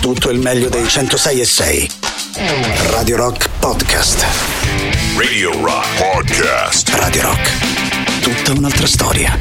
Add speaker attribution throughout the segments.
Speaker 1: tutto il meglio dei 106 e 6. Radio Rock Podcast.
Speaker 2: Radio Rock Podcast.
Speaker 1: Radio Rock. Tutta un'altra storia.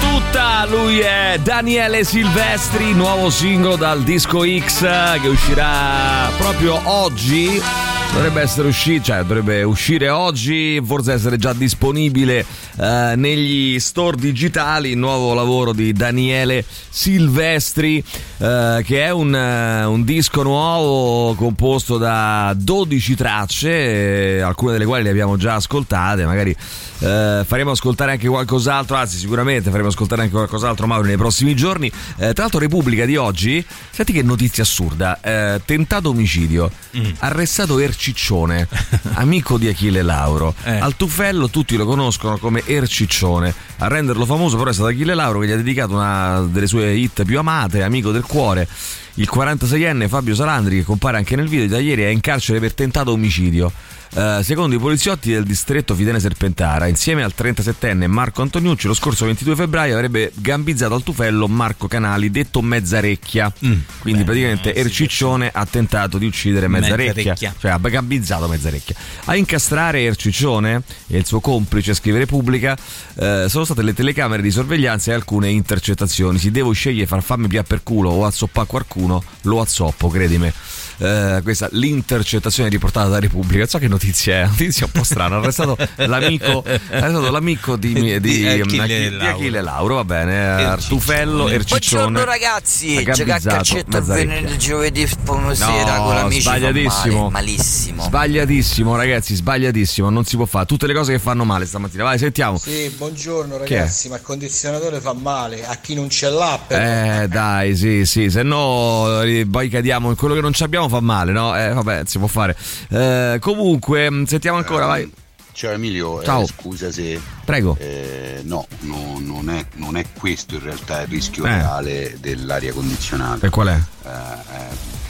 Speaker 3: Tutta, lui è Daniele Silvestri, nuovo singolo dal disco X che uscirà proprio oggi. Dovrebbe essere uscito, cioè dovrebbe uscire oggi, forse essere già disponibile eh, negli store digitali. Il nuovo lavoro di Daniele Silvestri, eh, che è un, eh, un, disco nuovo composto da 12 tracce, eh, alcune delle quali le abbiamo già ascoltate. Magari eh, faremo ascoltare anche qualcos'altro, anzi, sicuramente faremo ascoltare anche qualcos'altro, Mauro, nei prossimi giorni. Eh, tra l'altro, Repubblica di oggi, senti che notizia assurda: tentato omicidio, mm. arrestato Ercicione Erciccione, amico di Achille Lauro. Eh. Al Tuffello tutti lo conoscono come Erciccione. A renderlo famoso però è stato Achille Lauro che gli ha dedicato una delle sue hit più amate, Amico del cuore. Il 46enne Fabio Salandri, che compare anche nel video da ieri, è in carcere per tentato omicidio. Uh, secondo i poliziotti del distretto Fidene Serpentara, insieme al 37enne Marco Antoniucci, lo scorso 22 febbraio avrebbe gambizzato al tufello Marco Canali, detto Mezzarecchia. Mm, Quindi beh, praticamente Erciccione ha tentato di uccidere Mezzarecchia, Mezzarecchia. cioè ha gambizzato Mezzarecchia. A incastrare Erciccione e il suo complice, scrive Repubblica, uh, sono state le telecamere di sorveglianza e alcune intercettazioni. Si devo scegliere far fammi pia per culo o azzoppare qualcuno, lo azzoppo, credimi. Uh, questa l'intercettazione riportata da Repubblica. So che not- notizia è notizia un po' strana. Arrestato l'amico, arrestato l'amico di, di, di, Achille, di Achille Lauro. Va bene, Artufello, Erciccione.
Speaker 4: Buongiorno ragazzi, giocare a calcetto venerdì giovedì sera no, con amici.
Speaker 3: Sbagliatissimo.
Speaker 4: Male, malissimo.
Speaker 3: Sbagliatissimo, ragazzi, sbagliatissimo. Non si può fare. Tutte le cose che fanno male stamattina. Vai, sentiamo.
Speaker 5: Sì, buongiorno ragazzi, ma il condizionatore fa male a chi non ce l'ha. Però.
Speaker 3: Eh, dai, sì, sì, se no poi cadiamo in quello che non abbiamo fa male, no? Eh, vabbè, si può fare. Eh, comunque sentiamo ancora, vai.
Speaker 6: Ciao Emilio,
Speaker 3: eh, Ciao.
Speaker 6: Eh, scusa se...
Speaker 3: Prego.
Speaker 6: Eh, no, no non, è, non, è, questo in realtà il rischio eh. reale dell'aria condizionata.
Speaker 3: E qual è?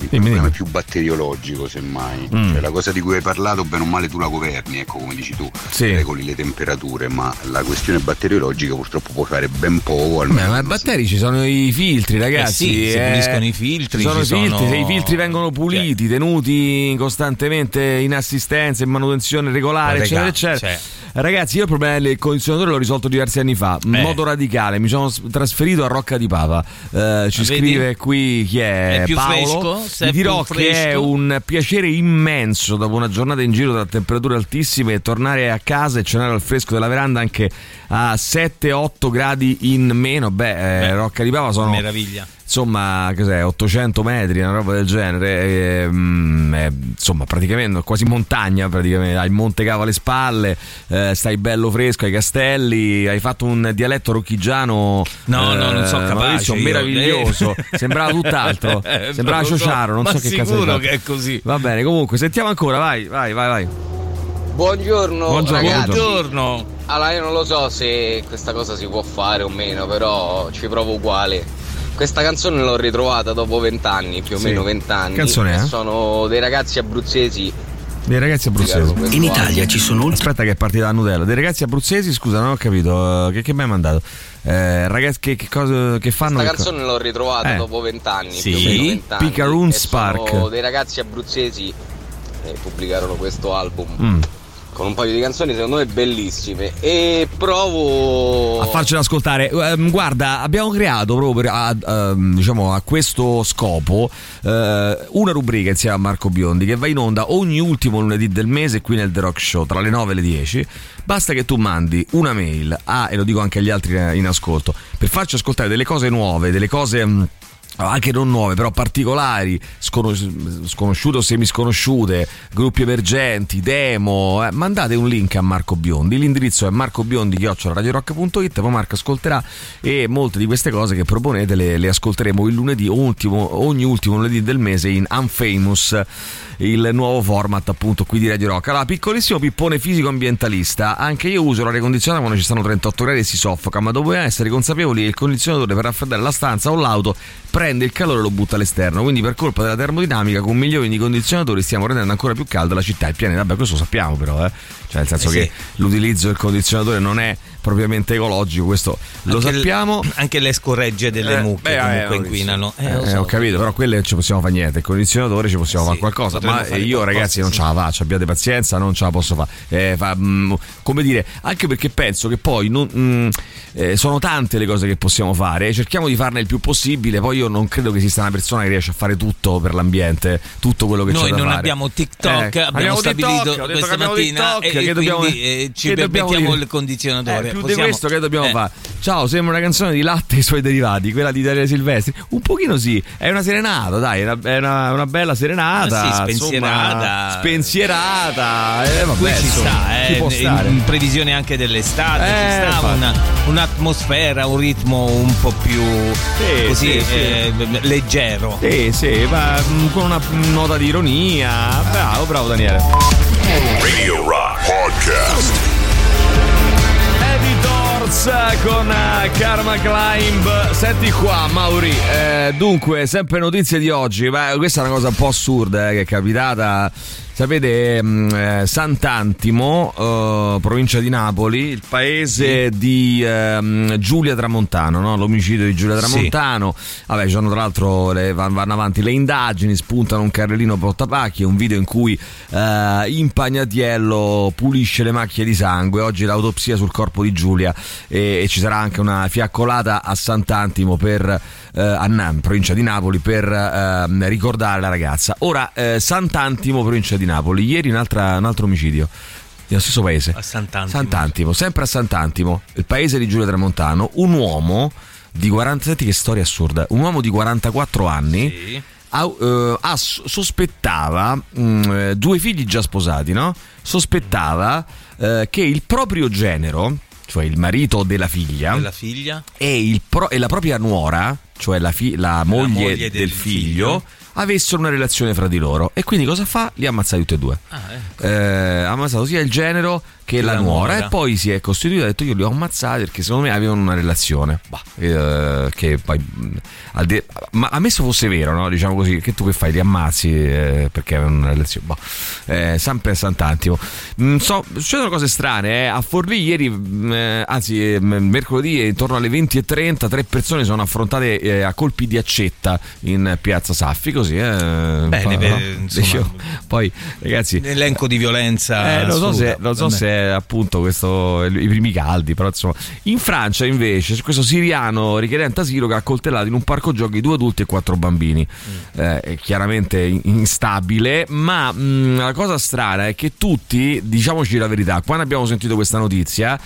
Speaker 6: Eh, eh il dimmi, problema dimmi. è più batteriologico semmai mm. cioè, la cosa di cui hai parlato bene o male tu la governi ecco come dici tu
Speaker 3: sì.
Speaker 6: regoli le temperature ma la questione batteriologica purtroppo può fare ben poco
Speaker 3: Beh, ma i batteri ci sono i filtri ragazzi
Speaker 7: eh sì, si puliscono i filtri
Speaker 3: ci sono
Speaker 7: i
Speaker 3: filtri
Speaker 7: sono...
Speaker 3: se i filtri vengono puliti cioè. tenuti costantemente in assistenza in manutenzione regolare eccetera eccetera cioè Ragazzi, io il problema del condizionatore l'ho risolto diversi anni fa, in eh. modo radicale. Mi sono trasferito a Rocca di Papa. Eh, ci Vedi? scrive qui chi è,
Speaker 7: è
Speaker 3: Paolo.
Speaker 7: Fresco,
Speaker 3: Vi dirò che è un piacere immenso dopo una giornata in giro da temperature altissime tornare a casa e cenare al fresco della veranda anche a 7-8 gradi in meno. Beh, eh, Beh Rocca di Papa sono
Speaker 7: meraviglia
Speaker 3: insomma, cos'è, 800 metri, una roba del genere, e, mm, è, insomma, praticamente quasi montagna, praticamente, hai il Monte Cavo alle spalle, eh, stai bello fresco ai castelli, hai fatto un dialetto rocchigiano,
Speaker 7: no, eh, no, non so capace,
Speaker 3: io, meraviglioso, eh. sembrava tutt'altro, sembrava Ciociaro, non
Speaker 7: so
Speaker 3: che cazzo
Speaker 7: sicuro che è così.
Speaker 3: Va bene, comunque, sentiamo ancora, vai, vai, vai, vai.
Speaker 8: Buongiorno,
Speaker 3: buongiorno,
Speaker 8: ragazzi.
Speaker 7: buongiorno.
Speaker 8: Allora, io non lo so se questa cosa si può fare o meno, però ci provo uguale questa canzone l'ho ritrovata dopo vent'anni, più o sì. meno vent'anni.
Speaker 3: Canzone è?
Speaker 8: Sono dei ragazzi abruzzesi
Speaker 3: dei ragazzi abruzzesi.
Speaker 1: In Italia ci sono.
Speaker 3: Aspetta, che è partita la Nutella. Dei ragazzi abruzzesi, scusa, non ho capito. Che, che mi hai mandato? Eh, ragazzi, che, che, cosa che fanno?
Speaker 8: Questa canzone l'ho ritrovata eh. dopo vent'anni.
Speaker 3: Sì,
Speaker 8: più o meno vent'anni,
Speaker 3: Picaroon Spark.
Speaker 8: Sono dei ragazzi abruzzesi e pubblicarono questo album. Mm con un paio di canzoni secondo me bellissime. E provo
Speaker 3: a farcela ascoltare. Ehm, guarda abbiamo creato proprio a, a, ehm, diciamo, a questo scopo eh, una rubrica insieme a Marco Biondi che va in onda ogni ultimo lunedì del mese qui nel The Rock Show tra le 9 e le 10 basta che tu mandi una mail a e lo dico anche agli altri in ascolto per farci ascoltare delle cose nuove delle cose mm, anche non nuove, però particolari, sconos- sconosciute o semisconosciute, gruppi emergenti, demo, eh, mandate un link a Marco Biondi. L'indirizzo è marcobiondi.it, poi Marco ascolterà e molte di queste cose che proponete le, le ascolteremo il lunedì, ultimo, ogni ultimo lunedì del mese in Unfamous il nuovo format appunto qui di Radio Rock. Allora, piccolissimo pippone fisico ambientalista, anche io uso l'aria condizionata quando ci stanno 38 gradi e si soffoca, ma dopo essere consapevoli che il condizionatore per raffreddare la stanza o l'auto prende il calore e lo butta all'esterno, quindi per colpa della termodinamica con milioni di condizionatori stiamo rendendo ancora più calda la città e il pianeta. Vabbè, questo lo sappiamo però, eh. Cioè, nel senso eh sì. che l'utilizzo del condizionatore non è propriamente ecologico, questo lo
Speaker 7: anche
Speaker 3: sappiamo.
Speaker 7: Le, anche le scorregge delle
Speaker 3: Eh,
Speaker 7: mucche
Speaker 3: beh, eh,
Speaker 7: comunque
Speaker 3: ho
Speaker 7: inquinano.
Speaker 3: Eh,
Speaker 7: Eh, lo
Speaker 3: eh,
Speaker 7: so.
Speaker 3: ho capito, però quelle non ci possiamo fare niente. Il condizionatore ci possiamo
Speaker 7: Sì,
Speaker 3: fare qualcosa. Ma
Speaker 7: fare
Speaker 3: io, ragazzi, non
Speaker 7: sì.
Speaker 3: ce la faccio. Abbiate pazienza, non ce la posso fare. Eh, fa, mm, come dire, anche perché penso che poi non- mm, eh, sono tante le cose che possiamo fare. Cerchiamo di farne il più possibile. Poi io non credo che esista una persona che riesce a fare tutto per l'ambiente, tutto quello che c'è
Speaker 7: Noi
Speaker 3: da
Speaker 7: non
Speaker 3: fare.
Speaker 7: abbiamo TikTok,
Speaker 3: Eh,
Speaker 7: abbiamo stabilito
Speaker 3: TikTok,
Speaker 7: questa
Speaker 3: abbiamo
Speaker 7: mattina
Speaker 3: TikTok,
Speaker 7: e,
Speaker 3: che dobbiamo-
Speaker 7: quindi eh, ci
Speaker 3: che dobbiamo
Speaker 7: il condizionatore.
Speaker 3: Eh, più
Speaker 7: Possiamo-
Speaker 3: di questo che dobbiamo
Speaker 7: eh,
Speaker 3: fare? Ciao, sembra una canzone di latte e i suoi derivati, quella di Daniele Silvestri. Un pochino sì, è una serenata, dai, è una, è una- una bella serenata.
Speaker 7: Ah, sì, spensierata.
Speaker 3: insomma, spensierata. Eh, vabbè,
Speaker 7: Qui ci
Speaker 3: insomma,
Speaker 7: sta,
Speaker 3: ci
Speaker 7: eh,
Speaker 3: può
Speaker 7: in,
Speaker 3: stare.
Speaker 7: in previsione anche dell'estate,
Speaker 3: Eh,
Speaker 7: ci sta una- un'atmosfera, un ritmo un po' più
Speaker 3: Sì,
Speaker 7: così
Speaker 3: sì, sì.
Speaker 7: eh, leggero.
Speaker 3: Sì, sì, ma mm, con una nota di ironia. Bravo, bravo Daniele.
Speaker 2: Radio Rock Podcast.
Speaker 3: Heavy con eh, Karma Climb. Senti qua, Mauri. eh, dunque, sempre notizie di oggi. Ma questa è una cosa un po' assurda eh, che è capitata. Sapete, mh, eh, Sant'Antimo, eh, provincia di Napoli, il paese di ehm, Giulia Tramontano, no? l'omicidio di Giulia Tramontano. Vabbè, ci sono tra l'altro, le- van- vanno avanti le indagini, spuntano un carrellino portapacchi, un video in cui eh, Impagnatiello pulisce le macchie di sangue. Oggi l'autopsia sul corpo di Giulia e, e ci sarà anche una fiaccolata a Sant'Antimo per eh, a Nam, provincia di Napoli, per ehm, ricordare la ragazza. Ora, eh, Sant'Antimo, provincia di Napoli, ieri un'altra- un altro omicidio. Nello stesso paese.
Speaker 7: A Sant'Antimo.
Speaker 3: Sant'Antimo, sempre a Sant'Antimo, il paese di Giulia Tramontano, un uomo di 40 senti che storia assurda, un uomo di 44 anni
Speaker 7: Sì.
Speaker 3: ha- eh, ha- sospettava mm, eh, due figli già sposati, no? Sospettava eh, che il proprio genero, cioè il marito della figlia,
Speaker 7: Della figlia.
Speaker 3: e, il pro- e la propria nuora, cioè la, fi- la moglie,
Speaker 7: moglie
Speaker 3: del,
Speaker 7: del
Speaker 3: figlio,
Speaker 7: figlio.
Speaker 3: Avessero una relazione fra di loro. E quindi cosa fa? Li ha ammazzati tutti e due.
Speaker 7: Ah, ecco.
Speaker 3: Eh, ha ammazzato sia il genero che la,
Speaker 7: la
Speaker 3: nuora.
Speaker 7: nuora.
Speaker 3: E poi si è costituito e ha detto io li ho ammazzati perché secondo me avevano una relazione. Bah, eh, che poi, al di- ma ammesso fosse vero, no? diciamo così, che tu che fai? Li ammazzi eh, perché avevano una relazione. Boh. Eh, sempre a Sant'Antimo. Mm, so, succedono cose strane. eh. A Forlì ieri, eh, anzi eh, mercoledì, intorno alle 20.30, tre persone sono affrontate a colpi di accetta in piazza Saffi. Così, eh, un
Speaker 7: Bene,
Speaker 3: no?
Speaker 7: insomma.
Speaker 3: Poi, ragazzi,
Speaker 7: Un elenco di violenza.
Speaker 3: eh, non so, se, non so se è appunto questo i primi caldi, però insomma. In Francia invece c'è questo siriano richiedente asilo che ha accoltellato in un parco giochi due adulti e quattro bambini.
Speaker 7: Mm.
Speaker 3: Eh, è chiaramente in- instabile, ma mh, la cosa strana è che tutti, diciamoci la verità, quando abbiamo sentito questa notizia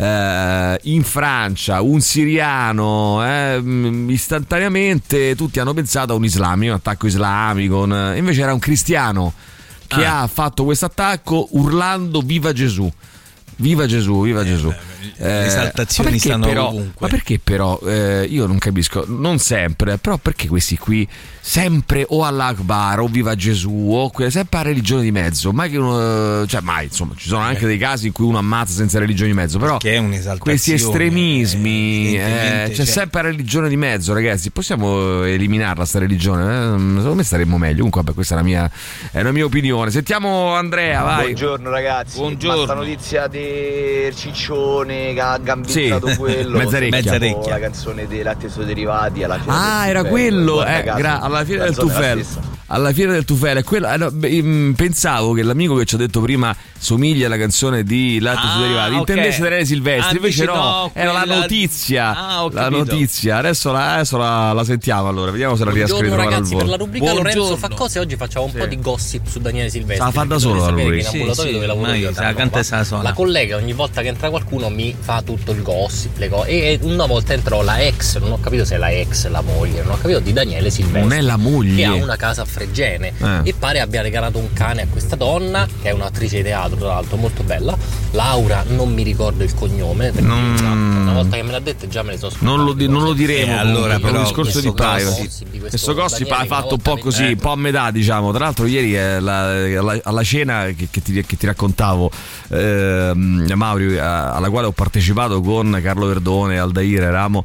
Speaker 3: eh, in Francia un siriano eh, mh, istantaneamente tutti hanno pensato a un islamico, un attacco islamico un- invece era un cristiano che
Speaker 7: Ah.
Speaker 3: ha fatto questo attacco urlando viva Gesù viva Gesù viva Gesù
Speaker 7: le esaltazioni
Speaker 3: ma perché
Speaker 7: stanno
Speaker 3: però,
Speaker 7: ovunque.
Speaker 3: ma perché però eh, io non capisco non sempre però perché questi qui sempre o all'Akbar o viva Gesù o sempre a religione di mezzo mai che uno cioè mai insomma ci sono anche dei casi in cui uno ammazza senza religione di mezzo però
Speaker 7: Che è un'esaltazione.
Speaker 3: questi estremismi,
Speaker 7: eh,
Speaker 3: eh, c'è
Speaker 7: cioè-
Speaker 3: sempre religione di mezzo, ragazzi. Possiamo eliminarla sta religione? Eh, secondo me staremmo meglio. Comunque, vabbè, questa è la mia, è una mia opinione. Sentiamo Andrea, vai.
Speaker 9: Buongiorno ragazzi,
Speaker 7: Buongiorno.
Speaker 9: ma sta notizia del ciccione che ha
Speaker 3: Sì,
Speaker 9: gambizzato quello
Speaker 3: Mezzarecchia.
Speaker 7: Mezzarecchia.
Speaker 9: la canzone dei latte suoi derivati alla fine
Speaker 3: Ah, era quello, eh,
Speaker 9: caso,
Speaker 3: gra- alla fine del
Speaker 9: zona
Speaker 3: Alla fine del Tufel, è quella, no, beh, mm, pensavo che l'amico che ci ha detto prima somiglia alla canzone di Latte
Speaker 7: Ah,
Speaker 3: sui derivati. Intendesse Daniele Silvestri,
Speaker 7: Ah,
Speaker 3: invece no, era la notizia.
Speaker 7: Ah, ho
Speaker 3: la notizia. Adesso, la, adesso la, la sentiamo allora, vediamo se la riesco a
Speaker 10: Buongiorno
Speaker 3: ritrovare
Speaker 10: ragazzi, per la rubrica
Speaker 7: Buongiorno.
Speaker 10: Lorenzo fa cose oggi facciamo un po' di gossip su Daniele Silvestri.
Speaker 3: La fa da solo la
Speaker 10: sapere
Speaker 3: rubrica.
Speaker 10: che in ambulatorio
Speaker 7: Sì,
Speaker 10: dove
Speaker 7: sì,
Speaker 10: lavoro io
Speaker 7: la canta la
Speaker 10: collega ogni volta che entra qualcuno mi fa tutto il gossip, le cose. E e una volta entrò la ex, non ho capito se è la ex, la moglie, non ho capito di Daniele Silvestri.
Speaker 3: Non è la moglie.
Speaker 10: Che ha una casa a Fregene
Speaker 3: Eh.
Speaker 10: e pare abbia regalato un cane a questa donna, che è un'attrice di teatro, tra l'altro molto bella. Laura, non mi ricordo il cognome, perché
Speaker 3: Non-
Speaker 10: già una volta che me l'ha detto già me le so
Speaker 3: Non lo, di- non lo diremo
Speaker 7: Eh, allora,
Speaker 3: per un discorso di
Speaker 10: questo
Speaker 3: privacy.
Speaker 10: questo
Speaker 3: gossip ha fatto un po' così,
Speaker 7: Eh.
Speaker 3: un po' a metà, diciamo. Tra l'altro, ieri eh, alla, alla- alla cena che, che ti, che ti raccontavo, ehm, Mauri, alla quale ho partecipato con Carlo Verdone Aldair, eravamo.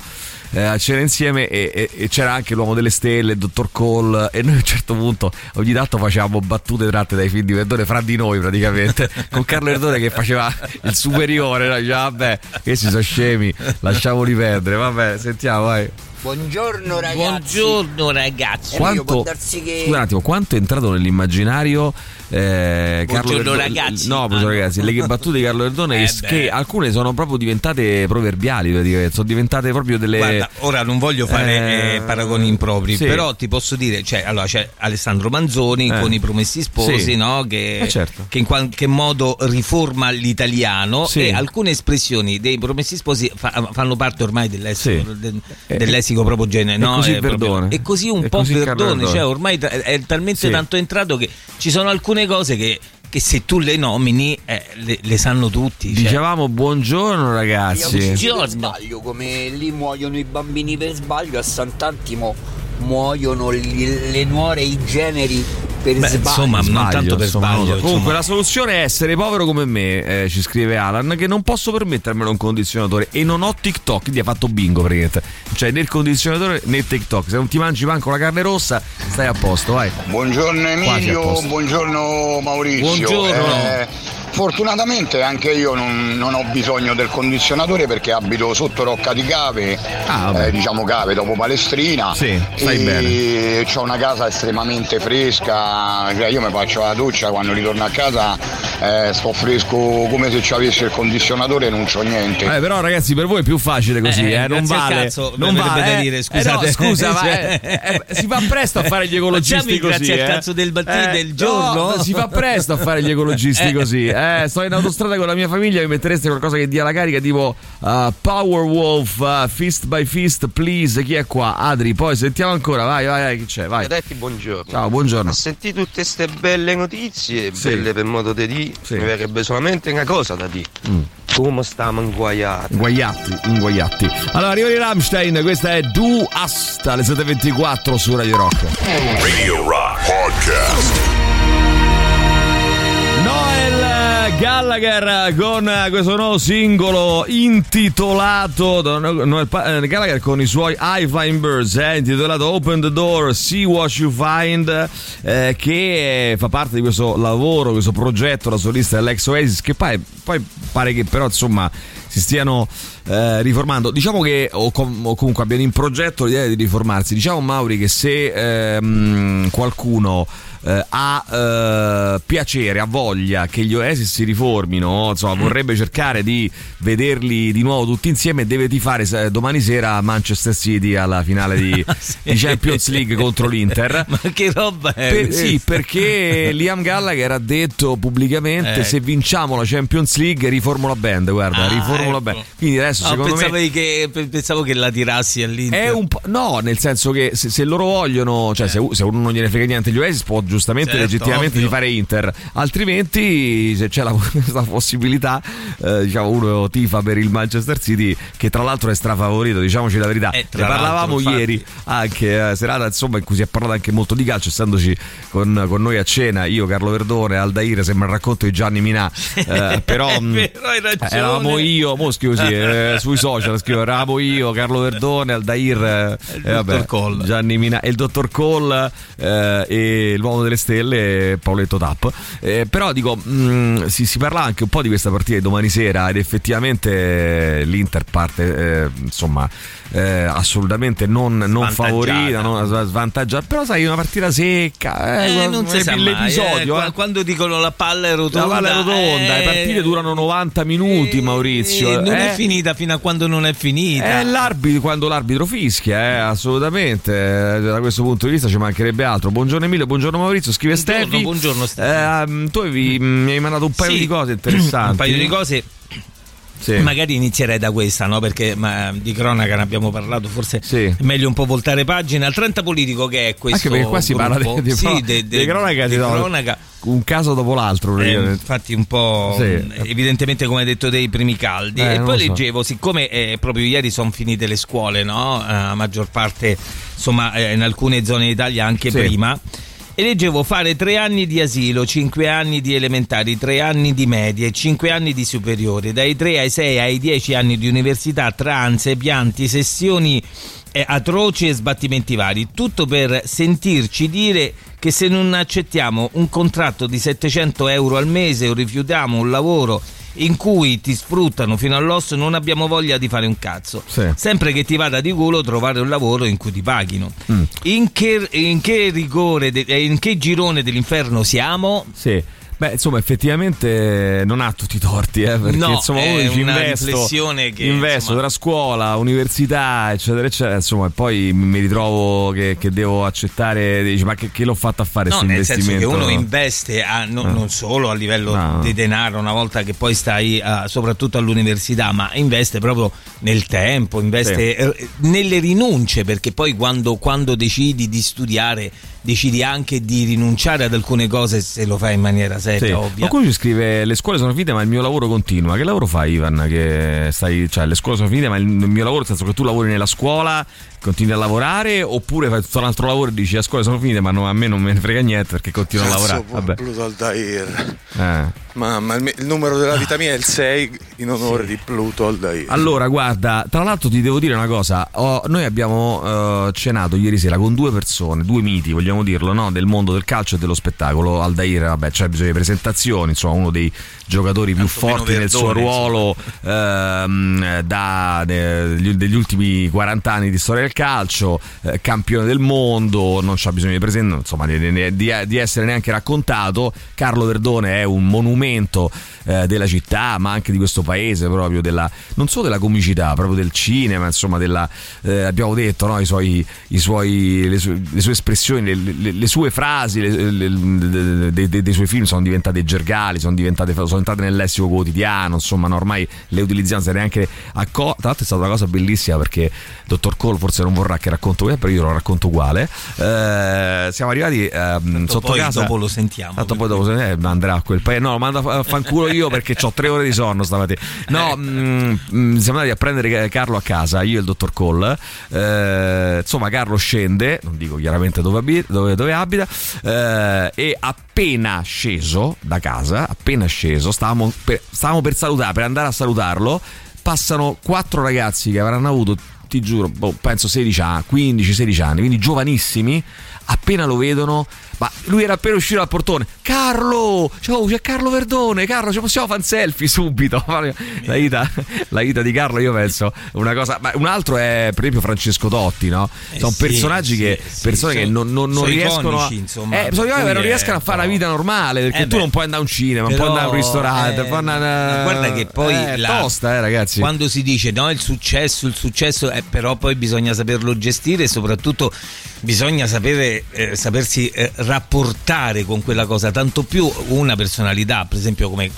Speaker 3: Eh, a cena insieme e, e- e c'era anche l'uomo delle stelle, il dottor Cole e noi a un certo punto ogni tanto facevamo battute tratte dai film di Verdone fra di noi praticamente, con Carlo Verdone che faceva il superiore, no? diceva vabbè, questi sono scemi, lasciamoli perdere, vabbè, sentiamo, vai.
Speaker 4: Buongiorno ragazzi.
Speaker 10: Buongiorno ragazzi.
Speaker 3: Quanto,
Speaker 4: che-
Speaker 3: scusa un attimo, quanto è entrato nell'immaginario eh, Carlo Verdone-
Speaker 10: ragazzi.
Speaker 3: No, buongiorno
Speaker 10: Ah, no.
Speaker 3: ragazzi, le battute di Carlo Verdone
Speaker 10: Eh,
Speaker 3: che, che alcune sono proprio diventate proverbiali, praticamente, sono diventate proprio delle
Speaker 7: Guarda, ora non voglio fare
Speaker 3: Eh,
Speaker 7: eh, paragoni impropri,
Speaker 3: sì.
Speaker 7: però ti posso dire, cioè, allora c'è Alessandro Manzoni
Speaker 3: Eh.
Speaker 7: con i Promessi Sposi,
Speaker 3: Sì.
Speaker 7: no? che,
Speaker 3: Eh, certo.
Speaker 7: che in qualche modo riforma l'italiano
Speaker 3: Sì.
Speaker 7: e alcune espressioni dei Promessi Sposi fa- fanno parte ormai dell'essico,
Speaker 3: Sì.
Speaker 7: del,
Speaker 3: Eh,
Speaker 7: del lessico proprio genere.
Speaker 3: e
Speaker 7: no?
Speaker 3: così
Speaker 7: È proprio- e così un
Speaker 3: E
Speaker 7: po'
Speaker 3: così
Speaker 7: Verdone, cioè ormai è talmente tanto entrato che ci sono alcune cose che, che se tu le nomini eh, le, le sanno tutti. cioè.
Speaker 3: Dicevamo buongiorno ragazzi.
Speaker 4: Io per sbaglio, come lì muoiono i bambini per sbaglio, a Sant'Antimo muoiono gli- le nuore, i generi per
Speaker 7: Beh,
Speaker 4: sbaglio.
Speaker 7: insomma, non tanto per
Speaker 3: insomma,
Speaker 7: sbaglio,
Speaker 3: so. Comunque
Speaker 7: insomma.
Speaker 3: la soluzione è essere povero come me, eh, ci scrive Alan, che non posso permettermelo un condizionatore e non ho TikTok, quindi ha fatto bingo praticamente. Cioè né il condizionatore né TikTok. Se non ti mangi manco la carne rossa, stai a posto, vai.
Speaker 11: Buongiorno Emilio, buongiorno Maurizio.
Speaker 3: Buongiorno.
Speaker 11: Eh, fortunatamente anche io non, non ho bisogno del condizionatore perché abito sotto Rocca di Cave,
Speaker 3: Ah,
Speaker 11: eh, diciamo Cave dopo Palestrina.
Speaker 3: Sì, stai
Speaker 11: e
Speaker 3: bene.
Speaker 11: ho una casa estremamente fresca, cioè io mi faccio la doccia quando ritorno a casa, eh, sto fresco come se ci avessi il condizionatore e non c'ho niente.
Speaker 3: Eh, però ragazzi per voi è più facile così,
Speaker 7: Eh,
Speaker 3: eh, non
Speaker 7: grazie al
Speaker 3: vale.
Speaker 7: cazzo,
Speaker 3: non vale,
Speaker 7: da
Speaker 3: eh.
Speaker 7: dire,
Speaker 3: Eh,
Speaker 7: scusate.
Speaker 3: no, scusa, ma eh, eh, si fa presto a fare gli ecologisti così.
Speaker 7: grazie al
Speaker 3: eh.
Speaker 7: cazzo del
Speaker 3: Eh,
Speaker 7: del
Speaker 3: no,
Speaker 7: giorno?
Speaker 3: si fa presto a fare gli ecologisti
Speaker 7: Eh.
Speaker 3: così. Eh, sto in autostrada con la mia famiglia, mi mettereste qualcosa che dia la carica tipo uh, Powerwolf, uh, Fist by Fist, please. Chi è qua? Adri, poi sentiamo ancora, vai, vai, vai, chi c'è? Vai.
Speaker 12: Retti, buongiorno.
Speaker 3: Ciao, buongiorno.
Speaker 12: Ho sentito tutte queste belle notizie,
Speaker 3: Sì.
Speaker 12: belle per modo di dire.
Speaker 3: Sì.
Speaker 12: Mi verrebbe solamente una cosa da dire.
Speaker 3: Mm.
Speaker 12: Come stiamo inguaiati?
Speaker 3: Inguaiati, inguaiati. Allora, arriva di Rammstein, questa è Du Asta, alle 7.24 su Radio Rock.
Speaker 2: Radio Rock Podcast.
Speaker 3: Gallagher con questo nuovo singolo intitolato eh, Gallagher con i suoi High Flying Birds eh, intitolato Open the Door See What You Find eh, che fa parte di questo lavoro questo progetto la solista dell'ex Oasis che poi, poi pare che però insomma si stiano eh, riformando diciamo che o, com- o comunque abbiano in progetto l'idea di riformarsi diciamo Mauri che se ehm, qualcuno eh, ha eh, piacere, ha voglia che gli Oasis si riformino, insomma, vorrebbe cercare di vederli di nuovo tutti insieme, deve tifare eh, domani sera a Manchester City alla finale di, di Champions League contro l'Inter.
Speaker 7: Ma che roba è?
Speaker 3: Per- sì, perché Liam Gallagher ha detto pubblicamente
Speaker 7: Eh.
Speaker 3: se vinciamo la Champions League riformo la band, guarda,
Speaker 7: Ah,
Speaker 3: riformo la
Speaker 7: ecco.
Speaker 3: band. Quindi adesso
Speaker 7: Ah,
Speaker 3: secondo me
Speaker 7: pensavi che, pe- pensavo che la tirassi all'Inter.
Speaker 3: No, nel senso che se, se loro vogliono, cioè se, se uno non gliene frega niente gli Oasis, può giustamente,
Speaker 7: Certo,
Speaker 3: legittimamente
Speaker 7: ovvio.
Speaker 3: di fare Inter. Altrimenti, se c'è la, questa possibilità, eh, diciamo, uno tifa per il Manchester City, che tra l'altro è strafavorito, diciamoci la verità.
Speaker 7: Eh,
Speaker 3: ne parlavamo ieri, anche eh, serata insomma, in cui si è parlato anche molto di calcio, essendoci con, con noi a cena, io, Carlo Verdone, Aldair, sembra il racconto di Gianni Minà. eh, però.
Speaker 7: Hai ragione.
Speaker 3: Eravamo io, mo scrivo sì, eh, sui social scrivo, eravamo io, Carlo Verdone, Aldair, eh, eh, vabbè. Gianni Mina il dottor Cole eh, e l'uomo delle stelle Paoletto Tapp. Eh, però dico, mh, si, si parla anche un po' di questa partita di domani sera ed effettivamente l'Inter parte, insomma, eh, assolutamente non, non favorita, non sv- svantaggiata. Però sai, una partita secca, eh,
Speaker 7: Eh, non si sa mai,
Speaker 3: l'episodio.
Speaker 7: eh,
Speaker 3: eh.
Speaker 7: qua- quando dicono la palla è rotonda
Speaker 3: La palla è rotonda,
Speaker 7: eh,
Speaker 3: le partite durano 90 minuti, Maurizio.
Speaker 7: eh, non
Speaker 3: eh.
Speaker 7: è finita fino a quando non è finita
Speaker 3: È l'arbitro quando l'arbitro fischia, eh, assolutamente. Eh, Da questo punto di vista ci mancherebbe altro. Buongiorno Emilio, buongiorno Maurizio. Scrive
Speaker 7: Buongiorno,
Speaker 3: Stefi.
Speaker 7: buongiorno, Stefi.
Speaker 3: Eh, tu avevi- mi hai mandato un paio
Speaker 7: Sì,
Speaker 3: di cose interessanti.
Speaker 7: un paio di cose
Speaker 3: Sì.
Speaker 7: Magari inizierei da questa, no? Perché ma, di cronaca ne abbiamo parlato, forse
Speaker 3: Sì.
Speaker 7: è meglio un po' voltare pagina. Al 30 politico che è questo
Speaker 3: Anche perché qua si parla di, di,
Speaker 7: sì, de- de-
Speaker 3: di cronaca,
Speaker 7: di cronaca.
Speaker 3: un caso dopo l'altro.
Speaker 7: Eh, infatti un po'
Speaker 3: Sì.
Speaker 7: mh, evidentemente come hai detto dei primi caldi
Speaker 3: Eh,
Speaker 7: e poi
Speaker 3: so.
Speaker 7: leggevo siccome eh, proprio ieri sono finite le scuole no? Eh, a maggior parte insomma eh, in alcune zone d'Italia anche prima e leggevo fare tre anni di asilo, cinque anni di elementari, tre anni di medie, cinque anni di superiori, dai tre ai sei ai dieci anni di università, transe, pianti, sessioni eh, atroci e sbattimenti vari, tutto per sentirci dire che se non accettiamo un contratto di 700 euro al mese o rifiutiamo un lavoro in cui ti sfruttano fino all'osso non abbiamo voglia di fare un cazzo.
Speaker 3: Sì.
Speaker 7: Sempre che ti vada di culo trovare un lavoro in cui ti paghino. In, che, in che rigore, de- eh, in che girone dell'inferno siamo?
Speaker 3: Sì. Beh, insomma, effettivamente non ha tutti i torti, eh, perché
Speaker 7: No,
Speaker 3: insomma uno
Speaker 7: è
Speaker 3: dice
Speaker 7: una
Speaker 3: investo,
Speaker 7: riflessione che,
Speaker 3: investo
Speaker 7: insomma-
Speaker 3: tra scuola, università, eccetera, eccetera, insomma, e poi mi ritrovo che, che devo accettare, dici, ma che, che l'ho fatto a fare
Speaker 7: No, nel senso che
Speaker 3: investimento?
Speaker 7: uno investe a- no-
Speaker 3: No.
Speaker 7: non solo a livello
Speaker 3: No.
Speaker 7: di denaro una volta che poi stai ah, soprattutto all'università, ma investe proprio nel tempo, investe eh, nelle rinunce, perché poi quando, quando decidi di studiare decidi anche di rinunciare ad alcune cose se lo fai in maniera seria,
Speaker 3: Sì.
Speaker 7: ovvia.
Speaker 3: Qualcuno ci scrive: Le scuole sono finite, ma il mio lavoro continua. Che lavoro fai, Ivan? Che stai, cioè, le scuole sono finite, ma il mio lavoro, nel senso che tu lavori nella scuola, continui a lavorare, oppure fai tutto un altro lavoro e dici: Le scuole sono finite, ma no, a me non me ne frega niente perché continuo a lavorare. Vabbè.
Speaker 13: Pluto Aldair.
Speaker 3: Eh.
Speaker 13: Mamma, il, me- il numero della vita mia è il 6 in onore di Pluto Aldair.
Speaker 3: Allora, guarda, tra l'altro ti devo dire una cosa. Ho- noi abbiamo eh, cenato ieri sera con due persone, due miti, vogliamo dirlo, no? del mondo del calcio e dello spettacolo. Aldair, vabbè, c'è bisogno di presentazioni, insomma, uno dei giocatori più
Speaker 7: Tanto
Speaker 3: forti
Speaker 7: meno
Speaker 3: nel suo
Speaker 7: Verdone,
Speaker 3: ruolo ehm, da, de- degli, ultimi 40 anni di storia del calcio, eh, campione del mondo, non c'ha bisogno di presentare, insomma, di- di- di essere neanche raccontato. Carlo Verdone è un monumento eh, della città, ma anche di questo paese, proprio della, non solo della comicità, proprio del cinema, insomma, della, eh, abbiamo detto, no? I suoi, i suoi- le, sue, le sue espressioni, le, le- le sue frasi dei, dei- dei suoi film sono diventate gergali, sono diventate, sono entrate nel lessico quotidiano, insomma, no, ormai le utilizziamo se neanche a co- Tra l'altro è stata una cosa bellissima perché Dottor Cole forse non vorrà che racconto questo, però io lo racconto uguale. Eh, siamo arrivati ehm, sotto
Speaker 7: poi
Speaker 3: casa.
Speaker 7: dopo lo sentiamo.
Speaker 3: Tanto poi dopo eh, andrà a quel paese. No, manda a fanculo io perché ho tre ore di sonno stamattina. No, mm, mm, siamo andati a prendere Carlo a casa, io e il dottor Cole. Eh, insomma, Carlo scende, non dico chiaramente dove, abi- dove- dove abita, eh, e appena sceso da casa, appena sceso, stavamo per, stavamo per salutare, per andare a salutarlo. Passano quattro ragazzi che avranno avuto, ti giuro, boh, penso 16 anni, 15-16 anni, quindi giovanissimi. Appena lo vedono, ma lui era appena uscito dal portone. Carlo, ciao, c'è Carlo Verdone. Carlo, ci possiamo fare un selfie subito. La vita, la vita di Carlo, io penso, una cosa. Ma un altro è per esempio Francesco Totti, no? sono
Speaker 7: sì,
Speaker 3: personaggi
Speaker 7: sì,
Speaker 3: che,
Speaker 7: sì,
Speaker 3: persone che
Speaker 7: sono-
Speaker 3: non, non- non riescono
Speaker 7: iconici,
Speaker 3: a.
Speaker 7: insomma,
Speaker 3: eh, sono iconici, non
Speaker 7: è
Speaker 3: riescono a fare una vita normale perché
Speaker 7: Eh
Speaker 3: tu
Speaker 7: beh.
Speaker 3: non puoi andare a un cinema, non puoi andare a un ristorante.
Speaker 7: eh,
Speaker 3: puoi andare-
Speaker 7: Guarda che poi
Speaker 3: Eh,
Speaker 7: la-
Speaker 3: tosta, eh, ragazzi.
Speaker 7: quando si dice no, il successo, il successo, eh, però poi bisogna saperlo gestire e soprattutto bisogna sapere, eh, sapersi eh, rapportare con quella cosa, tanto più una personalità, per esempio come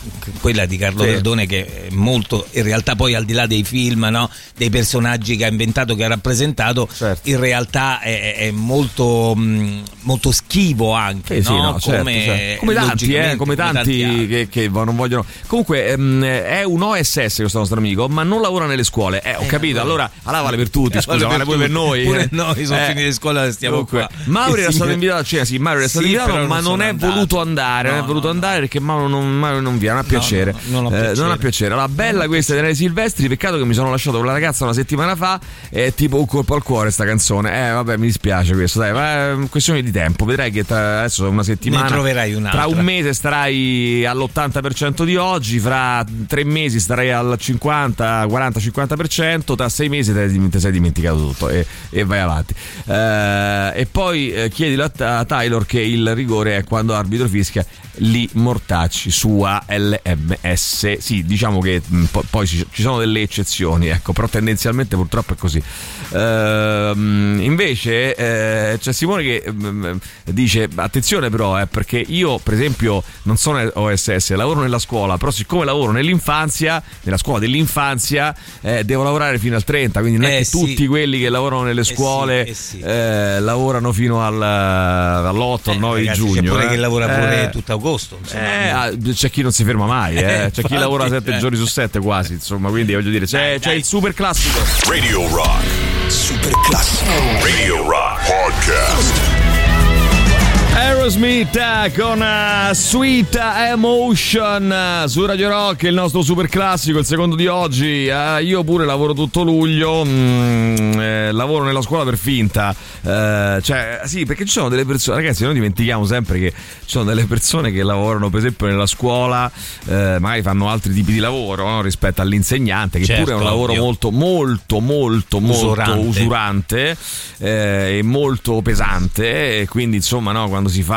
Speaker 7: quella di Carlo
Speaker 3: Sì.
Speaker 7: Verdone, che è molto, in realtà poi al di là dei film, no, dei personaggi che ha inventato, che ha rappresentato,
Speaker 3: Certo.
Speaker 7: in realtà è, è molto, mh, molto schivo anche,
Speaker 3: Sì, sì,
Speaker 7: no?
Speaker 3: no, certo,
Speaker 7: come,
Speaker 3: certo. Come tanti, eh, come tanti,
Speaker 7: altri.
Speaker 3: che, che non vogliono. Comunque ehm, è un OSS questo nostro amico, ma non lavora nelle scuole. Eh, ho capito. Allora, allora vale per tutti, scusa, vale, pure per noi.
Speaker 7: Pure
Speaker 3: eh.
Speaker 7: noi sono
Speaker 3: Eh,
Speaker 7: finiti le scuole, stiamo
Speaker 3: Comunque,
Speaker 7: qua.
Speaker 3: Mauro era stato invitato a cena, sì, Mauro era stato
Speaker 7: Sì,
Speaker 3: invitato, ma
Speaker 7: non
Speaker 3: non è
Speaker 7: andato.
Speaker 3: voluto andare. non
Speaker 7: No,
Speaker 3: è voluto
Speaker 7: no,
Speaker 3: andare perché Mauro non, Mauro non viene, non ha piacere.
Speaker 7: no, non
Speaker 3: Eh,
Speaker 7: piacere.
Speaker 3: non ha piacere. La bella questa di Daniele Silvestri, peccato che mi sono lasciato con la ragazza una settimana fa. È tipo un colpo al cuore sta canzone. Eh, vabbè, mi dispiace questo, dai, ma è questione di tempo. Vedrai che tra, adesso è una settimana.
Speaker 7: Ne troverai un'altra.
Speaker 3: Tra un mese starai all'80% di oggi, fra tre mesi starai al 50, 40, 50%, tra sei mesi ti sei dimenticato tutto e, e vai avanti. Eh, e poi eh, chiedilo a, a Taylor che il rigore è quando arbitro fischia lì Mortacci sua LMS. Sì, diciamo che mh, po- poi ci, ci sono delle eccezioni, ecco, però tendenzialmente purtroppo è così. Ehm, invece eh, c'è Simone che mm, dice attenzione però, eh, perché io per esempio non sono OSS, lavoro nella scuola, però siccome lavoro nell'infanzia, nella scuola dell'infanzia, eh, devo lavorare fino al 30, quindi non è
Speaker 7: Eh,
Speaker 3: che
Speaker 7: sì.
Speaker 3: tutti quelli che lavorano nelle
Speaker 7: sì,
Speaker 3: scuole
Speaker 7: eh, sì.
Speaker 3: eh, lavorano fino al, all'8 al 9 di
Speaker 7: Ragazzi,
Speaker 3: giugno.
Speaker 7: c'è pure
Speaker 3: eh.
Speaker 7: chi lavora pure
Speaker 3: Eh,
Speaker 7: tutto agosto. Insomma.
Speaker 3: eh, ah, c'è chi non si ferma mai, eh.
Speaker 7: Eh,
Speaker 3: c'è chi
Speaker 7: infatti,
Speaker 3: lavora 7
Speaker 7: eh.
Speaker 3: giorni su 7 quasi, insomma, quindi voglio dire, c'è, c'è il super classico.
Speaker 2: Radio Rock.
Speaker 1: Super classico.
Speaker 2: Radio Rock Podcast.
Speaker 3: Aerosmith eh, con uh, Sweet Emotion uh, su Radio Rock, il nostro super classico, il secondo di oggi. Uh, io pure lavoro tutto luglio, mm, eh, lavoro nella scuola per finta. cioè, sì, perché ci sono delle persone, ragazzi, noi dimentichiamo sempre che ci sono delle persone che lavorano, per esempio, nella scuola, magari fanno altri tipi di lavoro no? rispetto all'insegnante, che
Speaker 7: Certo,
Speaker 3: pure è un lavoro
Speaker 7: ovvio.
Speaker 3: molto, molto, molto, molto
Speaker 7: Usurante.
Speaker 3: usurante eh, e molto pesante. E quindi, insomma, no, quando si fa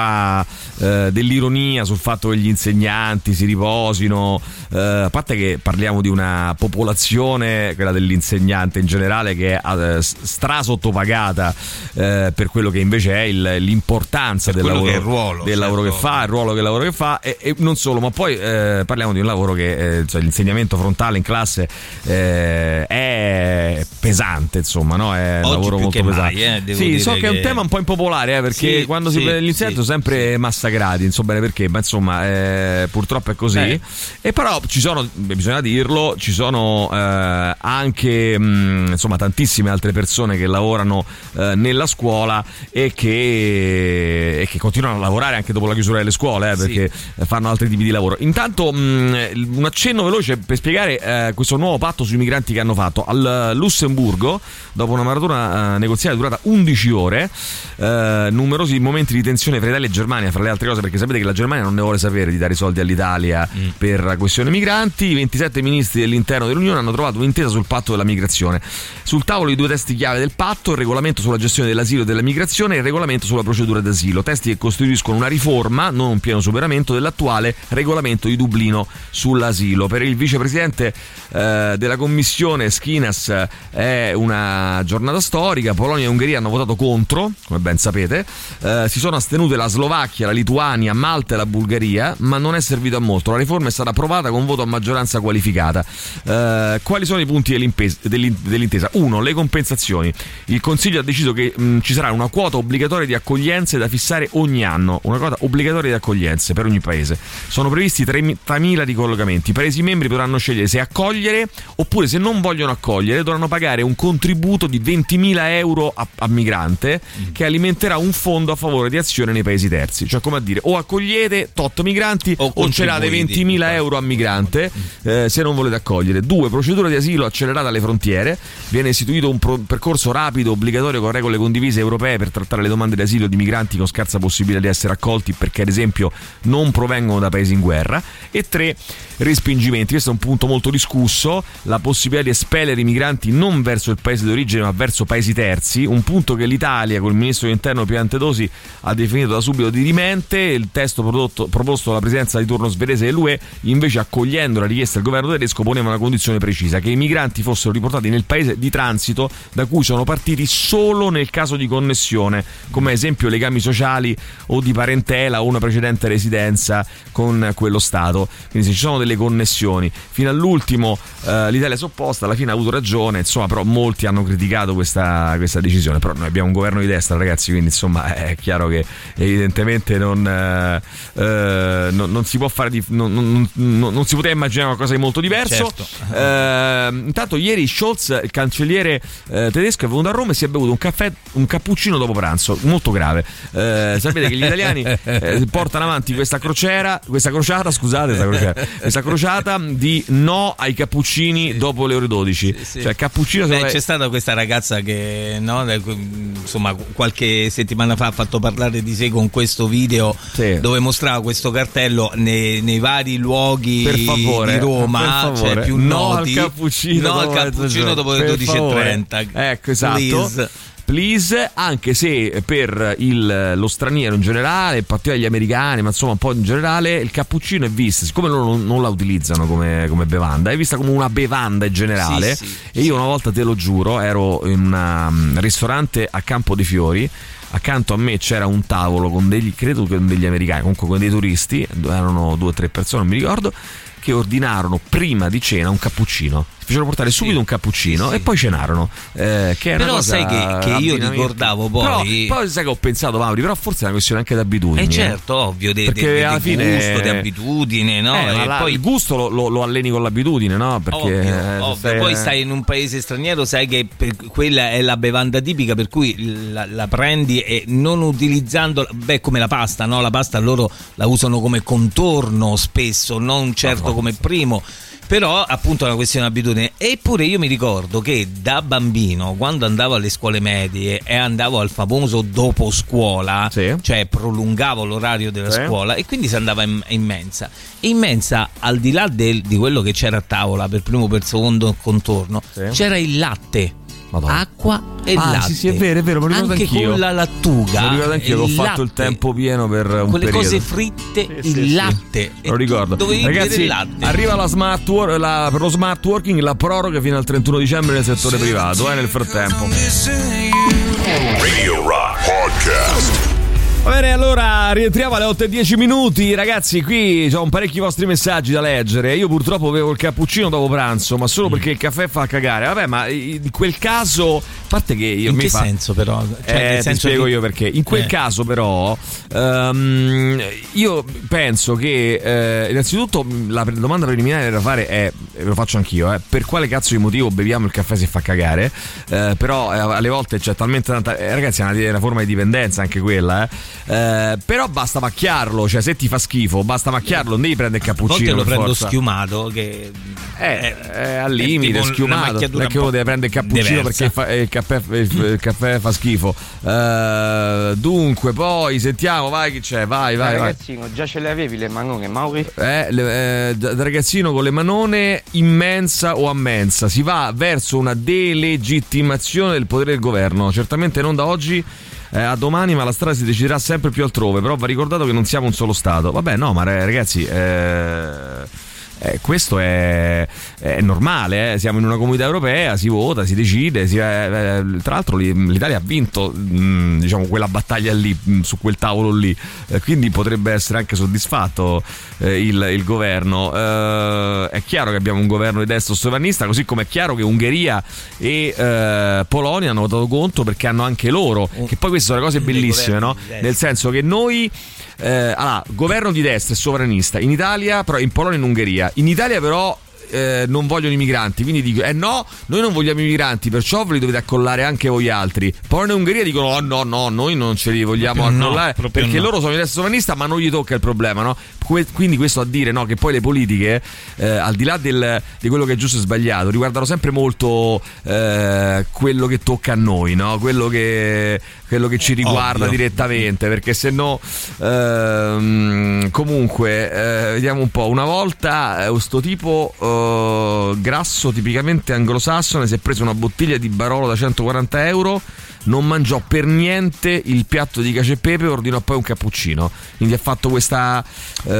Speaker 3: eh, dell'ironia sul fatto che gli insegnanti si riposino, eh, a parte che parliamo di una popolazione, quella dell'insegnante in generale, che è eh, stra sottopagata eh, per quello che invece è il- l'importanza del lavoro,
Speaker 7: che ruolo,
Speaker 3: del lavoro che
Speaker 7: certo.
Speaker 3: fa, il ruolo che il lavoro che fa, e, e non solo, ma poi eh, parliamo di un lavoro che cioè, l'insegnamento frontale in classe è pesante, insomma, no? È un lavoro molto
Speaker 7: che
Speaker 3: pesante.
Speaker 7: mai,
Speaker 3: sì, so che è un
Speaker 7: che-
Speaker 3: tema un po' impopolare, perché
Speaker 7: Sì,
Speaker 3: quando si
Speaker 7: sì,
Speaker 3: prende l'insegnante sempre massacrati, non so bene perché, ma insomma, eh, purtroppo è così.
Speaker 7: Eh.
Speaker 3: E però ci sono, bisogna dirlo, ci sono eh, anche mh, insomma tantissime altre persone che lavorano eh, nella scuola e che, e che continuano a lavorare anche dopo la chiusura delle scuole, eh,
Speaker 7: Sì.
Speaker 3: perché fanno altri tipi di lavoro. Intanto mh, un accenno veloce per spiegare eh, questo nuovo patto sui migranti che hanno fatto. Al Lussemburgo, dopo una maratona negoziale durata 11 ore, numerosi momenti di tensione fra Italia e Germania, fra le altre cose, perché sapete che la Germania non ne vuole sapere di dare i soldi all'Italia per la questione migranti. I 27 ministri dell'interno dell'Unione hanno trovato un'intesa sul patto della migrazione. Sul tavolo i due testi chiave del patto, il regolamento sulla gestione dell'asilo e della migrazione e il regolamento sulla procedura d'asilo. Testi che costituiscono una riforma, non un pieno superamento, dell'attuale regolamento di Dublino sull'asilo. Per il vicepresidente eh, della commissione Schinas è una giornata storica. Polonia e Ungheria hanno votato contro, come ben sapete. Eh, si sono astenute la Slovacchia, la Lituania, Malta e la Bulgaria, ma non è servito a molto. La riforma è stata approvata con voto a maggioranza qualificata. Eh, quali sono i punti dell'intesa? Uno, le compensazioni. Il Consiglio ha deciso che mh, ci sarà una quota obbligatoria di accoglienze da fissare ogni anno, una quota obbligatoria di accoglienze per ogni paese. Sono previsti 30.000 ricollocamenti. I Paesi membri potranno scegliere se accogliere oppure se non vogliono accogliere dovranno pagare un contributo di 20.000 euro a, a migrante che alimenterà un fondo a favore di azione nei paesi terzi. Cioè come a dire o accogliete tot migranti o, celate
Speaker 7: contribuiti.
Speaker 3: 20.000 euro a migrante eh, se non volete accogliere. Due, procedura di asilo accelerata alle frontiere. Viene istituito un pro- percorso rapido, obbligatorio con regole condivise europee per trattare le domande di asilo di migranti con scarsa possibilità di essere accolti perché ad esempio non provengono da paesi in guerra. E tre, respingimenti. Questo è un punto molto discusso, la possibilità di espellere i migranti non verso il paese d'origine ma verso paesi terzi, un punto che l'Italia col ministro dell'interno Piantedosi ha definito da subito dirimente, il testo prodotto- proposto dalla presidenza di turno svedese dell'UE invece accogliendo la richiesta del governo tedesco poneva una condizione precisa, che i migranti fossero riportati nel paese di transito da cui sono partiti solo nel caso di connessione, come ad esempio legami sociali o di parentela o una precedente residenza con quello Stato. Quindi se ci sono delle connessioni, fino all'ultimo eh, l'Italia si è opposta, alla fine ha avuto ragione, insomma però molti hanno criticato questa, questa decisione, però noi abbiamo un governo di destra ragazzi, quindi insomma è chiaro che evidentemente non, eh, eh, non, non si può fare di, non, non- si poteva immaginare qualcosa di molto diverso.
Speaker 7: Certo.
Speaker 3: Eh, intanto ieri Scholz, il cancelliere eh, tedesco, è venuto a Roma e si è bevuto un caffè, un cappuccino dopo pranzo, molto grave. Eh, sapete che gli italiani eh, portano avanti questa crociera, questa crociata, scusate, questa crociera, questa crociata di no ai cappuccini dopo le ore 12. Cioè cappuccino
Speaker 7: Beh, c'è stata questa ragazza che no, insomma qualche settimana fa ha fatto parlare di sé con questo video dove mostrava questo cartello nei, nei vari luoghi
Speaker 3: favore,
Speaker 7: di Roma cioè più
Speaker 3: No
Speaker 7: noti
Speaker 3: al cappuccino
Speaker 7: no al
Speaker 3: dopo
Speaker 7: cappuccino dopo le
Speaker 3: Per
Speaker 7: 12.30
Speaker 3: Ecco, esatto.
Speaker 7: Please.
Speaker 3: Please, anche se per il- lo straniero in generale, in particolare gli americani, ma insomma un po' in generale, il cappuccino è visto, siccome loro non, non la utilizzano come, come bevanda, è vista come una bevanda in generale.
Speaker 7: Sì, sì,
Speaker 3: e io una volta, te lo giuro, ero in un ristorante a Campo dei Fiori. Accanto a me c'era un tavolo con degli, credo con degli americani, comunque con dei turisti, erano due o tre persone, non mi ricordo, che ordinarono prima di cena un cappuccino. Fecero portare subito un cappuccino e poi cenarono. eh, che
Speaker 7: Però sai che- che io ricordavo poi-
Speaker 3: Però, poi sai che ho pensato, Mauri, però forse è una questione anche di abitudini.
Speaker 7: Eh
Speaker 3: eh.
Speaker 7: certo, ovvio, di,
Speaker 3: Perché
Speaker 7: di
Speaker 3: alla fine-
Speaker 7: gusto, di abitudine, no?
Speaker 3: Eh, la-
Speaker 7: poi
Speaker 3: il gusto lo, lo- lo alleni con l'abitudine, no? Perché
Speaker 7: Ovvio,
Speaker 3: eh,
Speaker 7: ovvio.
Speaker 3: stai-
Speaker 7: poi stai in un paese straniero, sai che quella è la bevanda tipica, per cui la, la prendi e non utilizzando, beh, come la pasta, no? La pasta loro la usano come contorno spesso, non certo come primo. Però appunto è una questione di abitudine. Eppure io mi ricordo che da bambino, quando andavo alle scuole medie e andavo al famoso dopo scuola, cioè prolungavo l'orario della
Speaker 3: Sì.
Speaker 7: scuola e quindi si andava in, in mensa. In mensa, al di là del- di quello che c'era a tavola per primo, per secondo contorno, c'era il latte. Acqua e
Speaker 3: Ah,
Speaker 7: latte.
Speaker 3: sì, sì, è vero, è vero,
Speaker 7: Anche
Speaker 3: anch'io.
Speaker 7: con la lattuga.
Speaker 3: Lo ricordo anch'io che ho
Speaker 7: il
Speaker 3: fatto il
Speaker 7: latte,
Speaker 3: tempo pieno per un
Speaker 7: Quelle
Speaker 3: periodo.
Speaker 7: cose fritte, il
Speaker 3: sì, sì.
Speaker 7: latte.
Speaker 3: Lo ricordo. Ragazzi,
Speaker 7: latte.
Speaker 3: arriva la smart wor- la- per lo smart working la proroga fino al 31 dicembre nel settore privato, eh, nel frattempo.
Speaker 2: Radio Rock Podcast.
Speaker 3: Va bene, allora rientriamo alle 8 e 10 minuti. Ragazzi, qui ho un parecchi vostri messaggi da leggere. Io purtroppo avevo il cappuccino dopo pranzo, ma
Speaker 7: Mm.
Speaker 3: solo perché il caffè fa cagare. Vabbè, ma in quel caso, a parte che io
Speaker 7: In
Speaker 3: mi
Speaker 7: che
Speaker 3: fa...
Speaker 7: senso però? Cioè,
Speaker 3: Eh,
Speaker 7: nel
Speaker 3: ti
Speaker 7: senso
Speaker 3: spiego
Speaker 7: che-
Speaker 3: io perché. In quel
Speaker 7: Eh.
Speaker 3: caso, però, ehm, io penso che eh, innanzitutto la pre- domanda preliminare da fare è: lo faccio anch'io, eh, per quale cazzo di motivo beviamo il caffè se fa cagare? Eh, però eh, alle volte c'è talmente tanta. eh, ragazzi, è una, è una forma di dipendenza anche quella, eh. Eh, però basta macchiarlo, cioè se ti fa schifo, basta macchiarlo, non devi prendere il
Speaker 7: A
Speaker 3: cappuccino.
Speaker 7: lo
Speaker 3: per
Speaker 7: prendo
Speaker 3: forza.
Speaker 7: schiumato che
Speaker 3: Eh, eh, al limite,
Speaker 7: una
Speaker 3: schiumato. Non è che
Speaker 7: un
Speaker 3: uno deve prendere il cappuccino
Speaker 7: diversa.
Speaker 3: perché fa- eh, il, caffè, il, caffè fa schifo. Eh, dunque, poi sentiamo, vai chi c'è, vai, vai, vai.
Speaker 12: Ragazzino, già ce le avevi le manone, Mauri?
Speaker 3: Eh, le- eh, da, ragazzino con le manone immensa o a mensa si va verso una delegittimazione del potere del governo certamente non da oggi eh, a domani ma la strada si deciderà sempre più altrove però va ricordato che non siamo un solo stato. Vabbè no ma ragazzi eh, eh, questo è, è normale, eh. siamo in una comunità europea, si vota, si decide, si- eh, eh, tra l'altro li- l'Italia ha vinto mh, diciamo, quella battaglia lì, mh, su quel tavolo lì, eh, quindi potrebbe essere anche soddisfatto eh, il, il governo. È chiaro che abbiamo un governo di destra sovranista, così come è chiaro che Ungheria e Polonia hanno votato contro perché hanno anche loro, che poi queste sono le cose bellissime, no? nel senso che noi... Eh, allora, governo di destra e sovranista in Italia, però in Polonia e in Ungheria. In Italia, però. eh, non vogliono i migranti, quindi dico: Eh no, noi non vogliamo i migranti, perciò ve li dovete accollare anche voi altri. Polonia e Ungheria dicono: Oh no, no, noi non ce li vogliamo
Speaker 7: Proprio no,
Speaker 3: accollare
Speaker 7: proprio
Speaker 3: perché
Speaker 7: no.
Speaker 3: loro sono di destra sovranista, ma non gli tocca il problema, no? Que- quindi questo a dire no, che poi le politiche, eh, al di là del- di quello che è giusto e sbagliato, riguardano sempre molto eh, quello che tocca a noi, no? quello, che, quello che ci riguarda
Speaker 7: Ovvio.
Speaker 3: direttamente, perché se no ehm, comunque eh, vediamo un po', una volta eh, sto tipo eh, grasso tipicamente anglosassone si è preso una bottiglia di Barolo da 140 euro non mangiò per niente il piatto di cacio e pepe ordinò poi un cappuccino quindi ha fatto questa eh,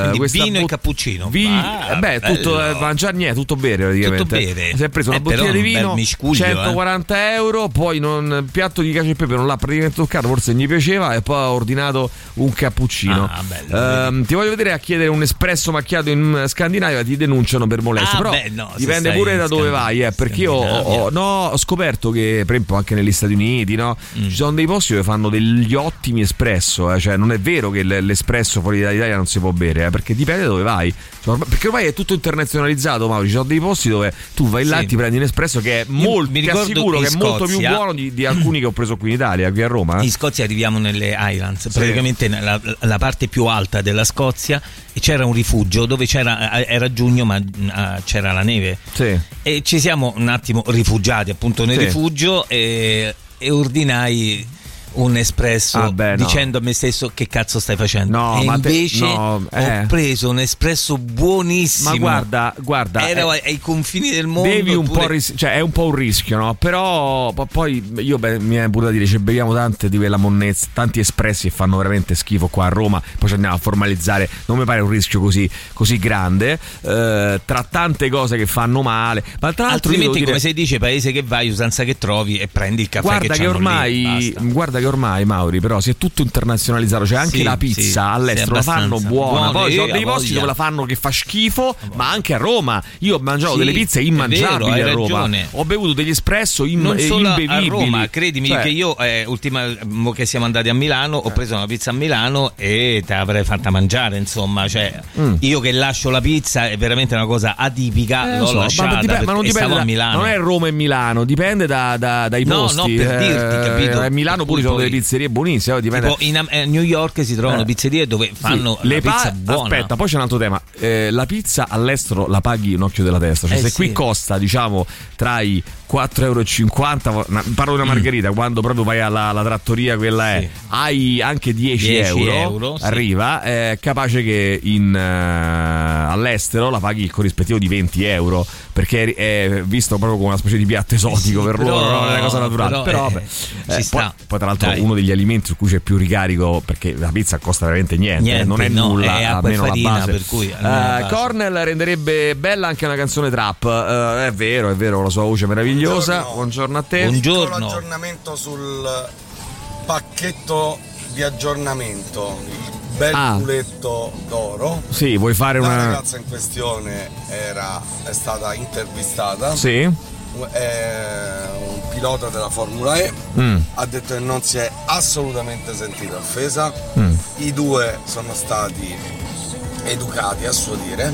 Speaker 7: Quindi
Speaker 3: questa
Speaker 7: vino e
Speaker 3: bot-
Speaker 7: cappuccino.
Speaker 3: Vi-
Speaker 7: Ah,
Speaker 3: eh beh, tutto
Speaker 7: bello.
Speaker 3: eh, mangiare niente, tutto bere praticamente.
Speaker 7: Tutto bere.
Speaker 3: Si è preso una
Speaker 7: Eh,
Speaker 3: bottiglia di
Speaker 7: un
Speaker 3: vino,
Speaker 7: miscuglio, eh.
Speaker 3: 140 euro, poi non, il piatto di cacio e pepe non l'ha praticamente toccato, forse gli piaceva e poi ha ordinato un cappuccino.
Speaker 7: Ah, bello,
Speaker 3: Ehm, ti voglio vedere a chiedere un espresso macchiato in Scandinavia, ti denunciano per molestia.
Speaker 7: Ah,
Speaker 3: Però
Speaker 7: beh, no,
Speaker 3: dipende pure da dove vai, eh, perché io ho, ho- no, ho scoperto che, per esempio, anche negli Stati Uniti, no,
Speaker 7: Mm.
Speaker 3: ci sono dei posti dove fanno degli ottimi espresso, eh, cioè non è vero che l'espresso fuori dall'Italia non si può bere, eh, perché dipende dove vai. Cioè, perché ormai è tutto internazionalizzato, Mauro. Ci sono dei posti dove tu vai là
Speaker 7: Sì.
Speaker 3: e ti prendi un espresso che è molto,
Speaker 7: mi
Speaker 3: assicuro che è molto più
Speaker 7: Scozia-
Speaker 3: buono di, di alcuni che ho preso qui in Italia, qui a Roma. eh.
Speaker 7: In Scozia arriviamo nelle Highlands, praticamente nella la parte più alta della Scozia e c'era un rifugio dove c'era eh, era giugno ma eh, c'era la neve.
Speaker 3: Sì.
Speaker 7: E ci siamo un attimo rifugiati appunto nel
Speaker 3: Sì.
Speaker 7: rifugio e, e ordinai un espresso
Speaker 3: Ah, beh, no.
Speaker 7: dicendo a me stesso che cazzo stai facendo
Speaker 3: No,
Speaker 7: e
Speaker 3: ma te-
Speaker 7: invece
Speaker 3: no, eh.
Speaker 7: ho preso un espresso buonissimo
Speaker 3: Ma guarda, guarda,
Speaker 7: era
Speaker 3: eh,
Speaker 7: ai confini del mondo
Speaker 3: Devi un po'
Speaker 7: eppure-
Speaker 3: ris- cioè è un po' un rischio, no? Però po- poi io beh, mi è pure da dire, ci beviamo tante di quella monnezza, tanti espressi che fanno veramente schifo qua a Roma, poi ci andiamo a formalizzare, non mi pare un rischio così, così grande, eh, tra tante cose che fanno male, ma tra l'altro
Speaker 7: altrimenti
Speaker 3: devo dire-
Speaker 7: come si dice paese che vai usanza che trovi e prendi il caffè
Speaker 3: Guarda che,
Speaker 7: lì,
Speaker 3: ormai,
Speaker 7: basta.
Speaker 3: guarda guarda che ormai, Mauri, però si è tutto internazionalizzato. Cioè, anche
Speaker 7: Sì,
Speaker 3: la pizza
Speaker 7: sì,
Speaker 3: all'estero la fanno buona.
Speaker 7: Buone,
Speaker 3: Poi ci sono
Speaker 7: eh,
Speaker 3: dei posti dove la fanno che fa schifo, ma anche a Roma. Io ho mangiato
Speaker 7: Sì,
Speaker 3: delle pizze immangiabili
Speaker 7: vero,
Speaker 3: a Roma.
Speaker 7: ragione.
Speaker 3: Ho bevuto degli espresso im-
Speaker 7: non
Speaker 3: eh,
Speaker 7: solo a
Speaker 3: imbevibili.
Speaker 7: Roma, credimi
Speaker 3: Cioè,
Speaker 7: che io eh, ultima che siamo andati a Milano ho preso una pizza a Milano e te l'avrei fatta mangiare, insomma, cioè
Speaker 3: Mm.
Speaker 7: io che lascio la pizza è veramente una cosa atipica,
Speaker 3: Eh,
Speaker 7: l'ho
Speaker 3: so, ma
Speaker 7: lasciata
Speaker 3: dipende- ma non dipende da-
Speaker 7: a Milano.
Speaker 3: Non è Roma e Milano, dipende da, da- dai
Speaker 7: No,
Speaker 3: posti.
Speaker 7: no, per dirti, capito?
Speaker 3: A Milano pure sono delle pizzerie buonissime. Dipende.
Speaker 7: Tipo in Am- eh, New York si trovano
Speaker 3: Eh.
Speaker 7: pizzerie dove fanno
Speaker 3: Sì, pa-
Speaker 7: pizza buona.
Speaker 3: Aspetta, poi c'è un altro tema. Eh, la pizza all'estero la paghi un occhio della testa. Cioè,
Speaker 7: Eh,
Speaker 3: se
Speaker 7: sì.
Speaker 3: qui costa, diciamo, tra i 4,50 euro, parlo di una margherita, quando proprio vai alla, alla trattoria, quella è, hai anche 10,
Speaker 7: 10
Speaker 3: euro,
Speaker 7: euro, sì.
Speaker 3: arriva, è capace che in, eh, all'estero la paghi il corrispettivo di 20 euro, perché è, è visto proprio come una specie di piatto esotico per
Speaker 7: però-
Speaker 3: loro, no? è una cosa naturale.
Speaker 7: però,
Speaker 3: Però,
Speaker 7: eh,
Speaker 3: Eh, poi, poi, tra l'altro
Speaker 7: Dai.
Speaker 3: uno degli alimenti su cui c'è più ricarico, perché la pizza costa veramente niente,
Speaker 7: Niente,
Speaker 3: eh, non è
Speaker 7: no,
Speaker 3: nulla,
Speaker 7: è acqua e
Speaker 3: almeno la
Speaker 7: farina,
Speaker 3: base.
Speaker 7: per cui base.
Speaker 3: Cornell renderebbe bella anche una canzone trap. Eh, è vero, è vero, la sua voce meravigliosa. Buongiorno, a te.
Speaker 14: Piccolo aggiornamento sul pacchetto di aggiornamento, il bel
Speaker 3: Ah.
Speaker 14: culetto d'oro.
Speaker 3: Sì, vuoi fare
Speaker 14: La
Speaker 3: una.
Speaker 14: ragazza in questione era, è stata intervistata.
Speaker 3: Sì.
Speaker 14: È un pilota della Formula E.
Speaker 3: Mm.
Speaker 14: Ha detto che non si è assolutamente sentita offesa.
Speaker 3: Mm.
Speaker 14: I due sono stati educati a suo dire.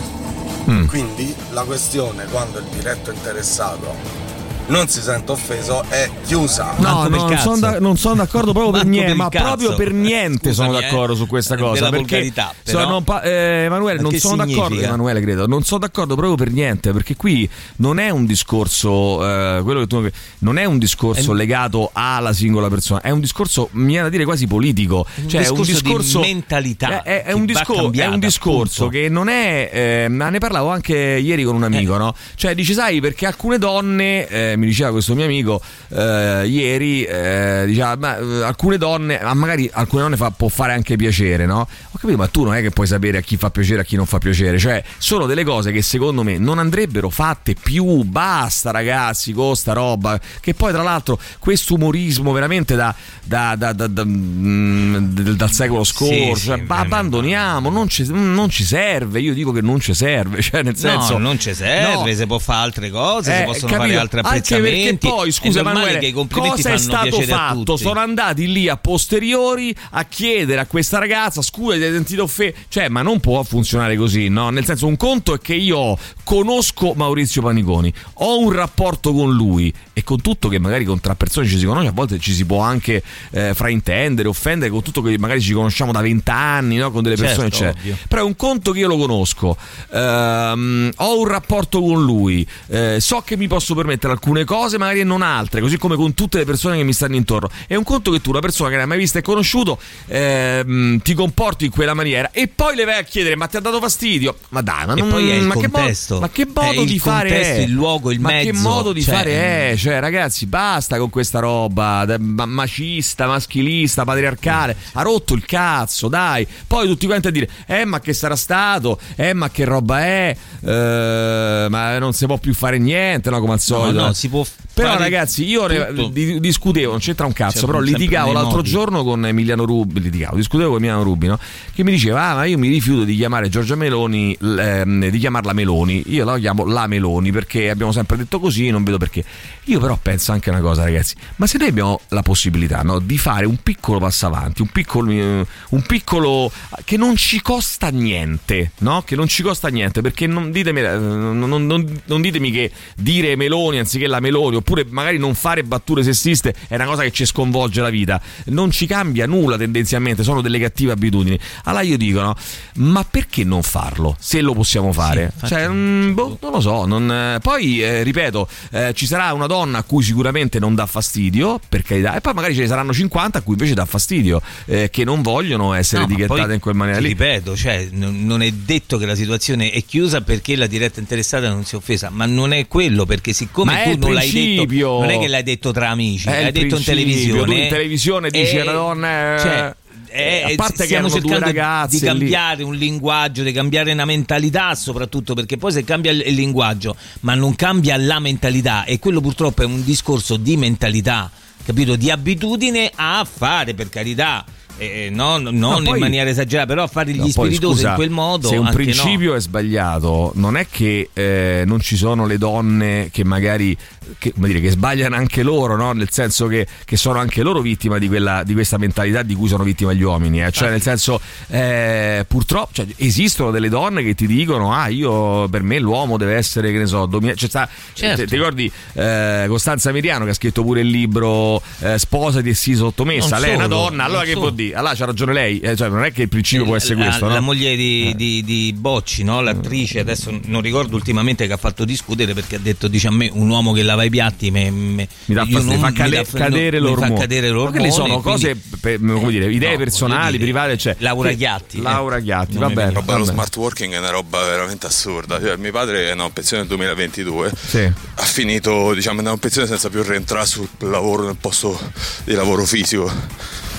Speaker 3: Mm.
Speaker 14: Quindi la questione quando il diretto interessato non si sente offeso è chiusa.
Speaker 3: No, no, non sono da- non sono d'accordo proprio per niente,
Speaker 14: per
Speaker 3: ma
Speaker 14: cazzo.
Speaker 3: proprio per niente sono
Speaker 14: Scusami, eh.
Speaker 3: d'accordo su questa cosa.
Speaker 7: Della
Speaker 3: perché
Speaker 7: però.
Speaker 3: sono pa- eh, Emanuele,
Speaker 7: Ma
Speaker 3: non sono d'accordo.
Speaker 7: significa?
Speaker 3: Emanuele, credo, non sono d'accordo proprio per niente, perché qui non è un discorso, eh, quello che tu non è un discorso
Speaker 7: È-
Speaker 3: legato alla singola persona, è un discorso, mi viene da dire quasi politico.
Speaker 7: Un
Speaker 3: cioè, è un
Speaker 7: discorso di
Speaker 3: discorso
Speaker 7: mentalità
Speaker 3: È, è- è un, discor- è
Speaker 7: cambiata,
Speaker 3: un discorso
Speaker 7: appunto.
Speaker 3: che non è. eh, ma ne parlavo anche ieri con un
Speaker 7: Eh.
Speaker 3: amico, no? Cioè, dice, sai, perché alcune donne, eh, mi diceva questo mio amico eh, ieri, eh, diceva, ma eh, alcune donne, ma magari alcune donne fa- può fare anche piacere, no? Ho capito, ma tu non è che puoi sapere a chi fa piacere e a chi non fa piacere. Cioè, sono delle cose che secondo me non andrebbero fatte più. Basta, ragazzi, con sta roba. Che poi, tra l'altro, questo umorismo veramente da, da- da- da- da- mm, dal secolo scorso.
Speaker 7: sì,
Speaker 3: cioè, ba- abbandoniamo, non ci, non ci serve. Io dico che non ci serve. Cioè, nel senso.
Speaker 7: no, non ci serve,
Speaker 3: No.
Speaker 7: si può fare altre cose, si
Speaker 3: Eh,
Speaker 7: possono
Speaker 3: capito?
Speaker 7: fare altri
Speaker 3: Anche perché poi, scusa Emanuele,
Speaker 7: che i
Speaker 3: cosa è stato fatto? Sono andati lì a posteriori a chiedere a questa ragazza scusa ti hai sentito offeso cioè ma non può funzionare così no nel senso un conto è che io conosco Maurizio Paniconi ho un rapporto con lui e con tutto che magari con tra persone ci si conosce a volte ci si può anche eh, fraintendere offendere con tutto che magari ci conosciamo da vent'anni no? con delle persone
Speaker 7: Certo,
Speaker 3: eccetera
Speaker 7: ovvio.
Speaker 3: però è un conto che io lo conosco ehm, ho un rapporto con lui eh, so che mi posso permettere alcune cose magari e non altre così come con tutte le persone che mi stanno intorno. È un conto che tu una persona che non hai mai vista e conosciuto ehm, ti comporti in quella maniera e poi le vai a chiedere ma ti ha dato fastidio? Ma dai ma, non,
Speaker 7: poi è il
Speaker 3: ma che modo,
Speaker 7: contesto.
Speaker 3: ma che
Speaker 7: È
Speaker 3: modo
Speaker 7: il
Speaker 3: di fare
Speaker 7: contesto,
Speaker 3: è?
Speaker 7: il luogo, il
Speaker 3: ma
Speaker 7: mezzo.
Speaker 3: che modo di
Speaker 7: Cioè,
Speaker 3: fare è? Cioè ragazzi basta con questa roba ma- macista maschilista patriarcale. Ha rotto il cazzo dai. Poi tutti quanti a dire eh ma che sarà stato? Eh ma che roba è? Eh, ma non si può più fare niente no come al solito.
Speaker 7: no, si può
Speaker 3: però ragazzi io
Speaker 7: tutto.
Speaker 3: di- discutevo non c'entra un cazzo
Speaker 7: Cioè,
Speaker 3: però litigavo l'altro
Speaker 7: modi.
Speaker 3: giorno con Emiliano Rubi litigavo discutevo con Emiliano Rubi no? che mi diceva ah ma io mi rifiuto di chiamare Giorgia Meloni ehm, di chiamarla Meloni io la chiamo la Meloni perché abbiamo sempre detto così non vedo perché io però penso anche una cosa ragazzi ma se noi abbiamo la possibilità no, di fare un piccolo passo avanti un piccolo, un piccolo che non ci costa niente no? che non ci costa niente perché non ditemi, eh, non, non- non- non ditemi che dire Meloni anziché la Meloni oppure magari non fare battute sessiste è una cosa che ci sconvolge la vita. Non ci cambia nulla tendenzialmente sono delle cattive abitudini. Allora io dico no ma perché non farlo se lo possiamo fare? cioè mm, boh, non lo so non, eh, poi eh, ripeto eh, ci sarà una donna a cui sicuramente non dà fastidio per carità e poi magari ce ne saranno 50 a cui invece dà fastidio eh, che non vogliono essere
Speaker 7: No,
Speaker 3: etichettate in quel maniera lì.
Speaker 7: Ripeto, cioè, non non è detto che la situazione è chiusa perché la diretta interessata non si è offesa, ma non è quello perché siccome
Speaker 3: Ma è
Speaker 7: tu non l'hai detto, non è che l'hai detto tra amici, l'hai detto in televisione.
Speaker 3: Tu in televisione dici
Speaker 7: e-
Speaker 3: donna, eh,
Speaker 7: Cioè, Eh,
Speaker 3: a parte che
Speaker 7: stiamo
Speaker 3: erano due
Speaker 7: cercando di
Speaker 3: lì.
Speaker 7: cambiare un linguaggio, di cambiare una mentalità, soprattutto perché poi se cambia il linguaggio, ma non cambia la mentalità, e quello purtroppo è un discorso di mentalità, capito? Di abitudine a fare, per carità. Eh, non non
Speaker 3: No,
Speaker 7: in
Speaker 3: poi-
Speaker 7: maniera esagerata, però fare gli
Speaker 3: No,
Speaker 7: spiritosi
Speaker 3: scusa,
Speaker 7: in quel modo.
Speaker 3: Se un principio è sbagliato, non è che eh, non ci sono le donne che magari che, come dire, che sbagliano anche loro, no? nel senso che, che sono anche loro vittime di, quella, di questa mentalità di cui sono vittime gli uomini. eh. Cioè, nel senso, eh, purtroppo cioè, esistono delle donne che ti dicono: Ah, io per me l'uomo deve essere, che ne so, dominato. Cioè, sta-
Speaker 7: Certo.
Speaker 3: ti, ti ricordi eh, Costanza Miriano che ha scritto pure il libro eh, Sposati e sii sottomessa?
Speaker 7: Non
Speaker 3: lei è una
Speaker 7: solo,
Speaker 3: donna, allora
Speaker 7: non
Speaker 3: che
Speaker 7: solo.
Speaker 3: vuol dire? Allora c'ha ragione lei, eh, cioè, non è che il principio può essere
Speaker 7: la,
Speaker 3: questo,
Speaker 7: la
Speaker 3: no?
Speaker 7: moglie di, di- di Bocci, no? l'attrice, adesso non ricordo ultimamente che ha fatto discutere perché ha detto: Dice a me un uomo che lava i piatti me, me-
Speaker 3: mi dà
Speaker 7: io
Speaker 3: fastidio,
Speaker 7: non-
Speaker 3: fa
Speaker 7: mi
Speaker 3: cade-
Speaker 7: dà-
Speaker 3: cadere
Speaker 7: no, mi fa cadere l'ormone.
Speaker 3: quelle sono cose,
Speaker 7: quindi-
Speaker 3: per- come dire, idee
Speaker 7: no,
Speaker 3: personali,
Speaker 7: dire,
Speaker 3: private. Cioè,
Speaker 7: Laura Ghiatti, eh.
Speaker 3: Laura Ghiatti, va
Speaker 7: mi
Speaker 3: bene.
Speaker 13: roba dello smart working è una roba veramente assurda. Cioè, mio padre è una pensione nel 2022.
Speaker 3: Sì.
Speaker 13: Ha finito, diciamo, è una pensione senza più rientrare sul lavoro, nel posto di lavoro fisico.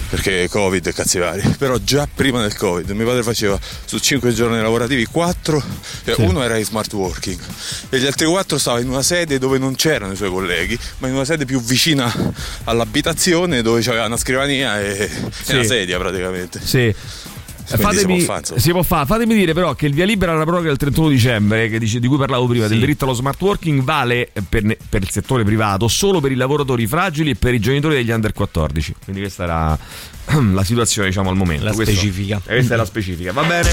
Speaker 13: Perché Covid e cazzi vari. Però già prima del Covid mio padre faceva su 5 giorni lavorativi 4,
Speaker 3: Sì.
Speaker 13: uno era in smart working e gli altri 4 stava in una sede dove non c'erano i suoi colleghi, ma in una sede più vicina all'abitazione dove c'aveva una scrivania e, e
Speaker 3: Sì.
Speaker 13: una sedia praticamente.
Speaker 3: Sì. Fatemi,
Speaker 13: si può fare, insomma.
Speaker 3: si può fare. Fatemi dire però che il via libera alla proroga del 31 dicembre, che dice- di cui parlavo prima, del diritto allo smart working, vale per, ne- per il settore privato solo per i lavoratori fragili e per i genitori degli under 14. Quindi questa era la situazione, diciamo, al momento.
Speaker 7: La
Speaker 3: Questo-
Speaker 7: specifica.
Speaker 3: eh, questa è la specifica. Va bene.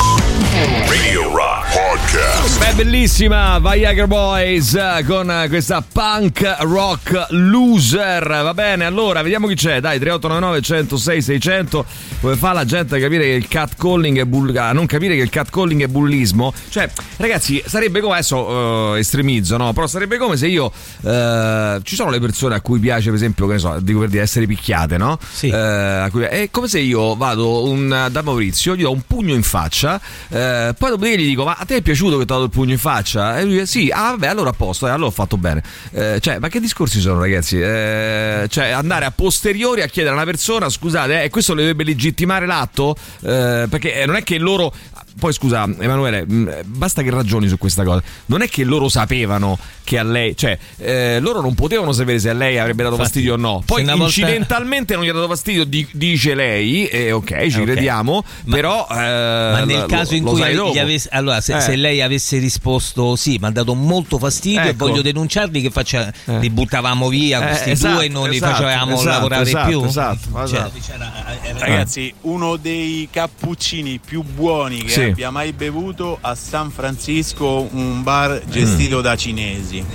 Speaker 2: Radio Rock Podcast.
Speaker 3: Beh, bellissima Viagra Boys eh, con eh, questa punk rock loser. Va bene, allora vediamo chi c'è. Dai, 3899 106 600. Come fa la gente a capire che il catcalling è bull- a non capire che il catcalling è bullismo? Cioè, ragazzi, sarebbe come adesso eh, estremizzo, no? Però sarebbe come se io eh, ci sono le persone a cui piace, per esempio, che ne so, dico per dire essere picchiate, no?
Speaker 7: Sì.
Speaker 3: Eh, a cui- come se io vado un- da Maurizio, gli do un pugno in faccia, eh, poi dopodiché gli dico: Ma a te è piaciuto che ti ho dato il pugno in faccia? E lui dice: Sì, ah, vabbè, allora a posto, eh, allora ho fatto bene. Eh, cioè, ma che discorsi sono, ragazzi? Eh, cioè, andare a posteriori a chiedere a una persona: Scusate, eh, questo le dovrebbe legittimare l'atto? Eh, perché eh, non è che loro. Poi scusa, Emanuele, mh, basta che ragioni su questa cosa. Non è che loro sapevano che a lei, cioè, eh, loro non potevano sapere se a lei avrebbe dato
Speaker 7: Infatti,
Speaker 3: fastidio o no. Poi
Speaker 7: una volta-
Speaker 3: incidentalmente non gli ha dato fastidio, di- dice lei, e ok, ci
Speaker 7: ok.
Speaker 3: crediamo, però. eh,
Speaker 7: Ma nel
Speaker 3: lo-
Speaker 7: caso in cui gli avesse, allora, se,
Speaker 3: Eh.
Speaker 7: se lei avesse risposto sì, mi ha dato molto fastidio e
Speaker 3: Ecco.
Speaker 7: voglio denunciarli, che faccia,
Speaker 3: Eh.
Speaker 7: li buttavamo via
Speaker 3: Eh,
Speaker 7: questi
Speaker 3: esatto,
Speaker 7: due e non li
Speaker 3: esatto,
Speaker 7: facevamo
Speaker 3: esatto,
Speaker 7: lavorare
Speaker 3: esatto,
Speaker 7: più?
Speaker 3: esatto,
Speaker 7: Cioè,
Speaker 3: esatto.
Speaker 15: Ragazzi, uno dei cappuccini più buoni che
Speaker 3: Sì.
Speaker 15: Abbia mai bevuto a San Francisco, un bar gestito
Speaker 3: Mm.
Speaker 15: da cinesi.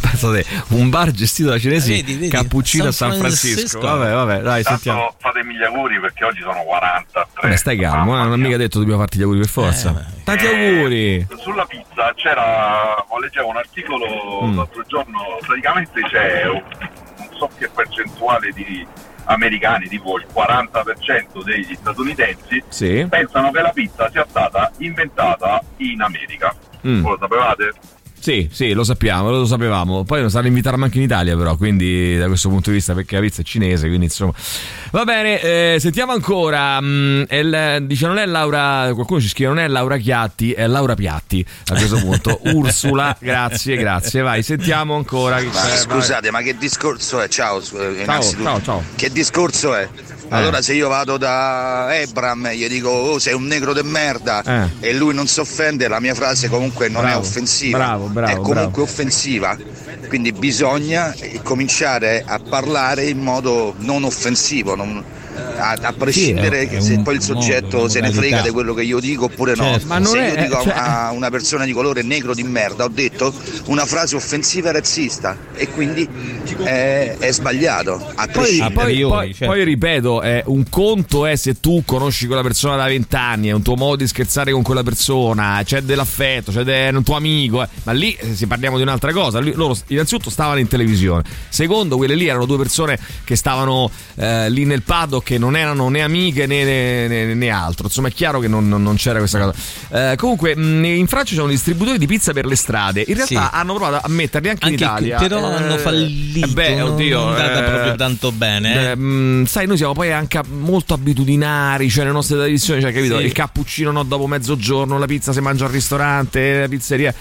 Speaker 3: Pensate, un bar gestito da cinesi,
Speaker 15: Vedi, vedi,
Speaker 3: cappuccino a San
Speaker 15: San
Speaker 3: Francisco.
Speaker 15: Francisco.
Speaker 3: Vabbè, vabbè, dai, sentiamo.
Speaker 16: Intanto fatemi gli auguri perché oggi sono 43.
Speaker 3: Vabbè, stai calmo, eh, non è mica detto dobbiamo farti gli auguri per forza. Tanti auguri.
Speaker 16: Sulla pizza c'era, ho leggevo un articolo
Speaker 3: Mm.
Speaker 16: l'altro giorno, praticamente c'è un, non so che percentuale di americani, tipo il 40% degli statunitensi,
Speaker 3: Sì.
Speaker 16: pensano che la pizza sia stata inventata in America.
Speaker 3: Mm.
Speaker 16: Voi lo sapevate?
Speaker 3: Sì, sì, lo sappiamo, lo sapevamo. Poi non sanno invitarmi anche in Italia, però, quindi da questo punto di vista, perché la pizza è cinese, quindi insomma. Va bene, eh, sentiamo ancora. mm, il- dice, non è Laura. Qualcuno ci scrive, non è Laura Chiatti, è Laura Piatti. A questo punto, Ursula, grazie, grazie. Vai, sentiamo ancora.
Speaker 17: Ma
Speaker 3: c'è, vai.
Speaker 17: scusate, ma che discorso è? Ciao, eh,
Speaker 3: ciao, ciao.
Speaker 17: Che discorso è? Allora se io vado da Ebram e gli dico oh sei un negro de merda
Speaker 3: Eh.
Speaker 17: e lui non si offende, la mia frase comunque non è
Speaker 3: Bravo,
Speaker 17: offensiva.
Speaker 3: bravo, bravo,
Speaker 17: è comunque
Speaker 3: bravo.
Speaker 17: offensiva. Quindi bisogna eh, cominciare a parlare in modo non offensivo, non- a, a prescindere
Speaker 7: Sì, è-
Speaker 17: che
Speaker 7: è
Speaker 17: se
Speaker 7: un
Speaker 17: poi il soggetto
Speaker 7: modo,
Speaker 17: se ne frega di quello che io dico oppure no.
Speaker 7: Certo. Ma
Speaker 3: non
Speaker 17: se
Speaker 3: è-
Speaker 17: io dico a-
Speaker 3: cioè-
Speaker 17: a una persona di colore negro di merda, ho detto una frase offensiva e razzista e quindi è, è sbagliato. A
Speaker 3: Poi,
Speaker 17: prescindere.
Speaker 3: poi- poi-
Speaker 7: certo.
Speaker 3: poi ripeto, eh, un conto è se tu conosci quella persona da vent'anni, è un tuo modo di scherzare con quella persona, c'è dell'affetto, c'è de- un tuo amico, eh, ma lì eh, se parliamo di un'altra cosa, loro innanzitutto stavano in televisione, secondo quelle lì erano due persone che stavano eh, lì nel paddock che non non erano né amiche né, né, né- né altro. Insomma, è chiaro che non, non- c'era questa cosa. Eh, comunque, in Francia c'è un distributore di pizza per le strade. In realtà
Speaker 7: Sì.
Speaker 3: hanno provato a metterli anche,
Speaker 7: Anche
Speaker 3: in
Speaker 7: qui,
Speaker 3: Italia.
Speaker 7: però hanno fallito,
Speaker 3: eh, beh, oddio.
Speaker 7: non andata
Speaker 3: eh,
Speaker 7: proprio tanto bene, eh.
Speaker 3: eh, mh, sai, noi siamo poi anche molto abitudinari, cioè le nostre tradizioni, cioè, capito?
Speaker 7: Sì.
Speaker 3: Il cappuccino no dopo mezzogiorno, la pizza si mangia al ristorante, la pizzeria.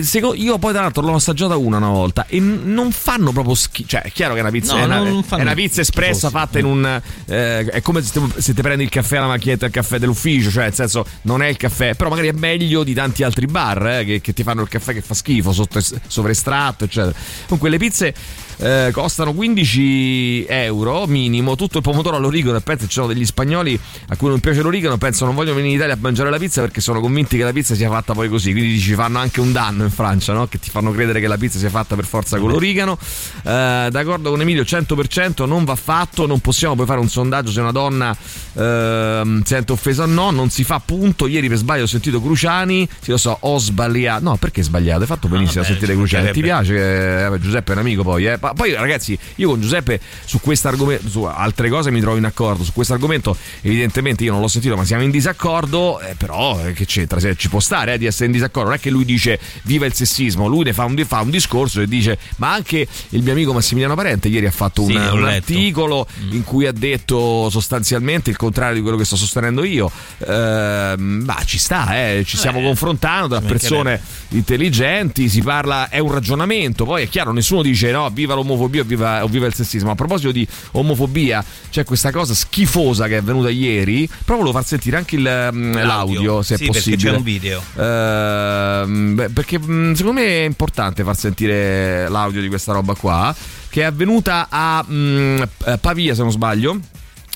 Speaker 3: Seco- io poi, tra l'altro, l'ho assaggiata una una volta e non fanno proprio schifo. Cioè, è chiaro che è una pizza,
Speaker 7: No,
Speaker 3: è, una, è una pizza espressa fatta in un. Eh, è come se se te prendi il caffè alla macchinetta, il caffè dell'ufficio, cioè, nel senso, non è il caffè, però magari è meglio di tanti altri bar eh, che, che ti fanno il caffè che fa schifo, sotto sovraestratto, eccetera. Comunque, le pizze. Eh, costano 15 euro minimo. Tutto il pomodoro all'origano e penso ci sono degli spagnoli a cui non piace l'origano penso non vogliono venire in Italia a mangiare la pizza perché sono convinti che la pizza sia fatta poi così. Quindi ci fanno anche un danno in Francia no? che ti fanno credere che la pizza sia fatta per forza con l'origano. Eh, d'accordo con Emilio 100% non va fatto non possiamo poi fare un sondaggio se una donna ehm, sente offesa o no. Non si fa punto. Ieri per sbaglio ho sentito Cruciani sì lo so ho sbagliato. No perché sbagliato? Hai fatto benissimo
Speaker 7: vabbè,
Speaker 3: a sentire
Speaker 7: ci
Speaker 3: Cruciani. Ti piace? Eh, Giuseppe è un amico poi eh. Pa- poi ragazzi io con Giuseppe su questo argomento su altre cose mi trovo in accordo. Su questo argomento evidentemente io non l'ho sentito ma siamo in disaccordo eh, però eh, che c'entra? Se- ci può stare eh, di essere in disaccordo. Non è che lui dice viva il sessismo lui ne fa un, fa un discorso e dice ma anche il mio amico Massimiliano Parente ieri ha fatto un,
Speaker 7: Sì,
Speaker 3: un
Speaker 7: letto.
Speaker 3: articolo in cui ha detto sostanzialmente il contrario di quello che sto sostenendo io Ehm, ma ci sta eh, ci stiamo confrontando
Speaker 7: ci
Speaker 3: persone intelligenti si parla è un ragionamento. Poi è chiaro nessuno dice no viva l'omofobia o viva, o viva il sessismo. A proposito di omofobia c'è questa cosa schifosa che è avvenuta ieri. Però volevo far sentire anche il, mm, l'audio, se
Speaker 7: Sì,
Speaker 3: è
Speaker 7: perché
Speaker 3: possibile.
Speaker 7: c'è un video.
Speaker 3: Ehm, beh, perché mh, secondo me è importante far sentire l'audio di questa roba qua che è avvenuta a mh, eh, Pavia se non sbaglio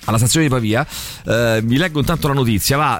Speaker 3: alla stazione di Pavia, Eh, vi leggo intanto la notizia, va.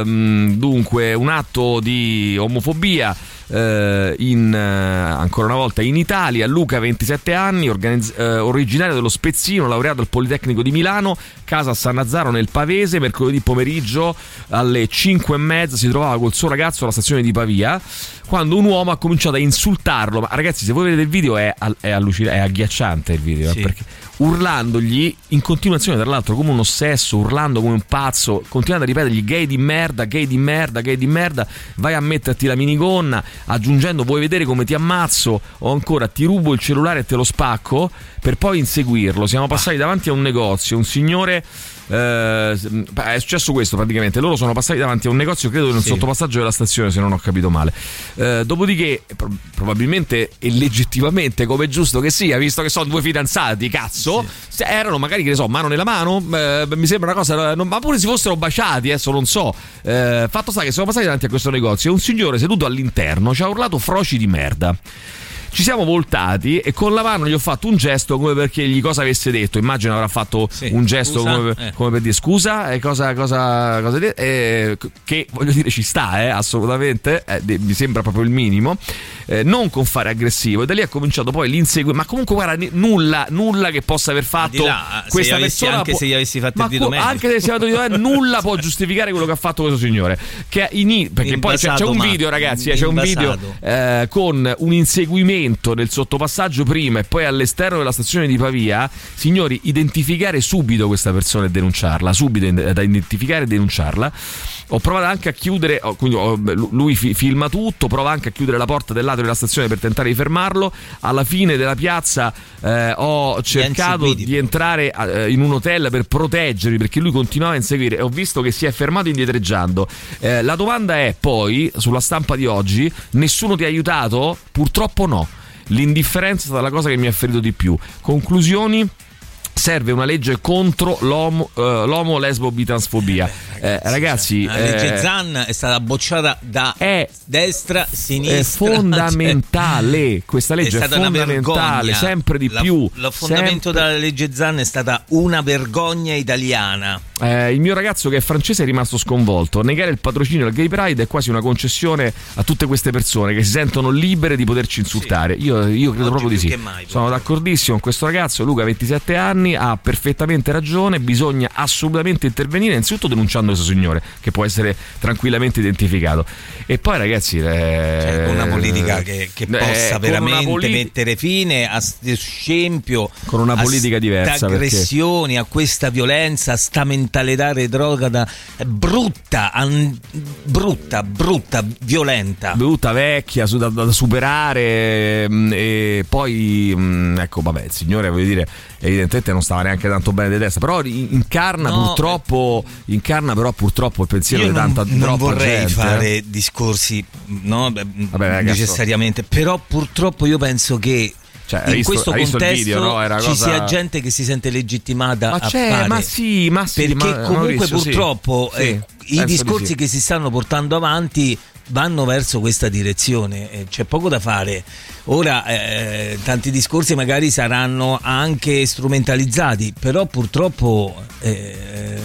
Speaker 3: Ehm, dunque un atto di omofobia eh, in, eh, ancora una volta in Italia, Luca 27 anni, organizz- eh, originario dello Spezzino, laureato al Politecnico di Milano, casa a San Nazzaro nel Pavese, mercoledì pomeriggio alle 5 e mezza si trovava col suo ragazzo alla stazione di Pavia quando un uomo ha cominciato a insultarlo, ma ragazzi se voi vedete il video è, è allucinante, è agghiacciante il video, eh,
Speaker 7: Sì.
Speaker 3: perché urlandogli in continuazione, tra l'altro, come un ossesso, urlando come un pazzo, continuando a ripetergli gay di merda, gay di merda, gay di merda, vai a metterti la minigonna, aggiungendo vuoi vedere come ti ammazzo o ancora ti rubo il cellulare e te lo spacco, per poi inseguirlo. Siamo passati davanti a un negozio, un signore... eh, è successo questo praticamente. Loro sono passati davanti a un negozio credo nel
Speaker 7: Sì.
Speaker 3: sottopassaggio della stazione se non ho capito male. Eh, dopodiché pro- probabilmente e legittimamente come è giusto che sia visto che sono due fidanzati cazzo se erano magari che ne so mano nella mano eh, mi sembra una cosa non- ma pure si fossero baciati adesso non so. Eh, fatto sta che siamo passati davanti a questo negozio e un signore seduto all'interno ci ha urlato froci di merda ci siamo voltati e con la mano gli ho fatto un gesto come perché gli cosa avesse detto. Immagino avrà fatto un gesto
Speaker 7: scusa,
Speaker 3: come,
Speaker 7: eh.
Speaker 3: come per dire scusa e cosa, cosa, cosa dire, eh, che voglio dire ci sta, eh, assolutamente, eh, mi sembra proprio il minimo. Eh, non con fare aggressivo e da lì ha cominciato poi l'inseguimento ma comunque guarda ni- nulla nulla che possa aver fatto
Speaker 7: là,
Speaker 3: questa
Speaker 7: gli avessi-
Speaker 3: persona
Speaker 7: anche
Speaker 3: può-
Speaker 7: se gli avessi fatto il dito medio.
Speaker 3: anche se si fatto il dito nulla può giustificare quello che ha fatto questo signore che in- perché poi c'è, c'è un video ragazzi eh, c'è un video eh, con un inseguimento nel sottopassaggio prima e poi all'esterno della stazione di Pavia, signori, identificare subito questa persona e denunciarla, subito da identificare e denunciarla. Ho provato anche a chiudere, oh, quindi oh, lui fi- filma tutto, prova anche a chiudere la porta del lato della stazione per tentare di fermarlo. Alla fine della piazza eh, ho cercato di entrare eh, in un hotel per proteggerli perché lui continuava a inseguire e ho visto che si è fermato indietreggiando. Eh, la domanda è poi, sulla stampa di oggi, nessuno ti ha aiutato? Purtroppo no. L'indifferenza è stata la cosa che mi ha ferito di più. Conclusioni? Serve una legge contro l'omo, eh, l'omo lesbo bitransfobia. Eh, ragazzi,
Speaker 7: La legge
Speaker 3: eh,
Speaker 7: Zan è stata bocciata da destra, sinistra.
Speaker 3: è fondamentale.
Speaker 7: cioè,
Speaker 3: Questa legge è,
Speaker 7: stata una
Speaker 3: fondamentale, sempre di
Speaker 7: La-
Speaker 3: più.
Speaker 7: Lo fondamento
Speaker 3: sempre-
Speaker 7: della legge Zan è stata una vergogna italiana.
Speaker 3: Eh, il mio ragazzo che è francese è rimasto sconvolto. Negare il patrocinio al Gay Pride è quasi una concessione a tutte queste persone che si sentono libere di poterci insultare. Io, io credo proprio di sì.
Speaker 7: mai,
Speaker 3: Sono d'accordissimo con questo ragazzo, Luca, 27 anni. Anni, ha perfettamente ragione, bisogna assolutamente intervenire, innanzitutto denunciando questo signore, che può essere tranquillamente identificato. E poi ragazzi... Eh,
Speaker 7: cioè, una politica che, che possa veramente politi- mettere fine a questo scempio,
Speaker 3: con una politica diversa.
Speaker 7: aggressioni, perché... a questa violenza, a sta mentalità retrograda brutta, an- brutta, brutta, violenta.
Speaker 3: Brutta, vecchia, da, da superare mm, e poi, mm, ecco, vabbè, il signore, voglio dire, evidentemente non stava neanche tanto bene di testa, però incarna no, purtroppo, eh. incarna però purtroppo il pensiero di tanta
Speaker 7: non, non vorrei
Speaker 3: gente,
Speaker 7: fare
Speaker 3: eh.
Speaker 7: discorsi no, Vabbè, necessariamente, però purtroppo io penso che cioè, in visto, questo contesto video, no? ci cosa... sia gente che si sente legittimata
Speaker 3: ma
Speaker 7: a fare
Speaker 3: ma sì, ma sì,
Speaker 7: perché
Speaker 3: ma,
Speaker 7: comunque
Speaker 3: Maurizio,
Speaker 7: purtroppo
Speaker 3: sì,
Speaker 7: eh, i discorsi
Speaker 3: sì.
Speaker 7: che si stanno portando avanti vanno verso questa direzione, eh, c'è poco da fare. Ora eh, tanti discorsi magari saranno anche strumentalizzati, però purtroppo eh,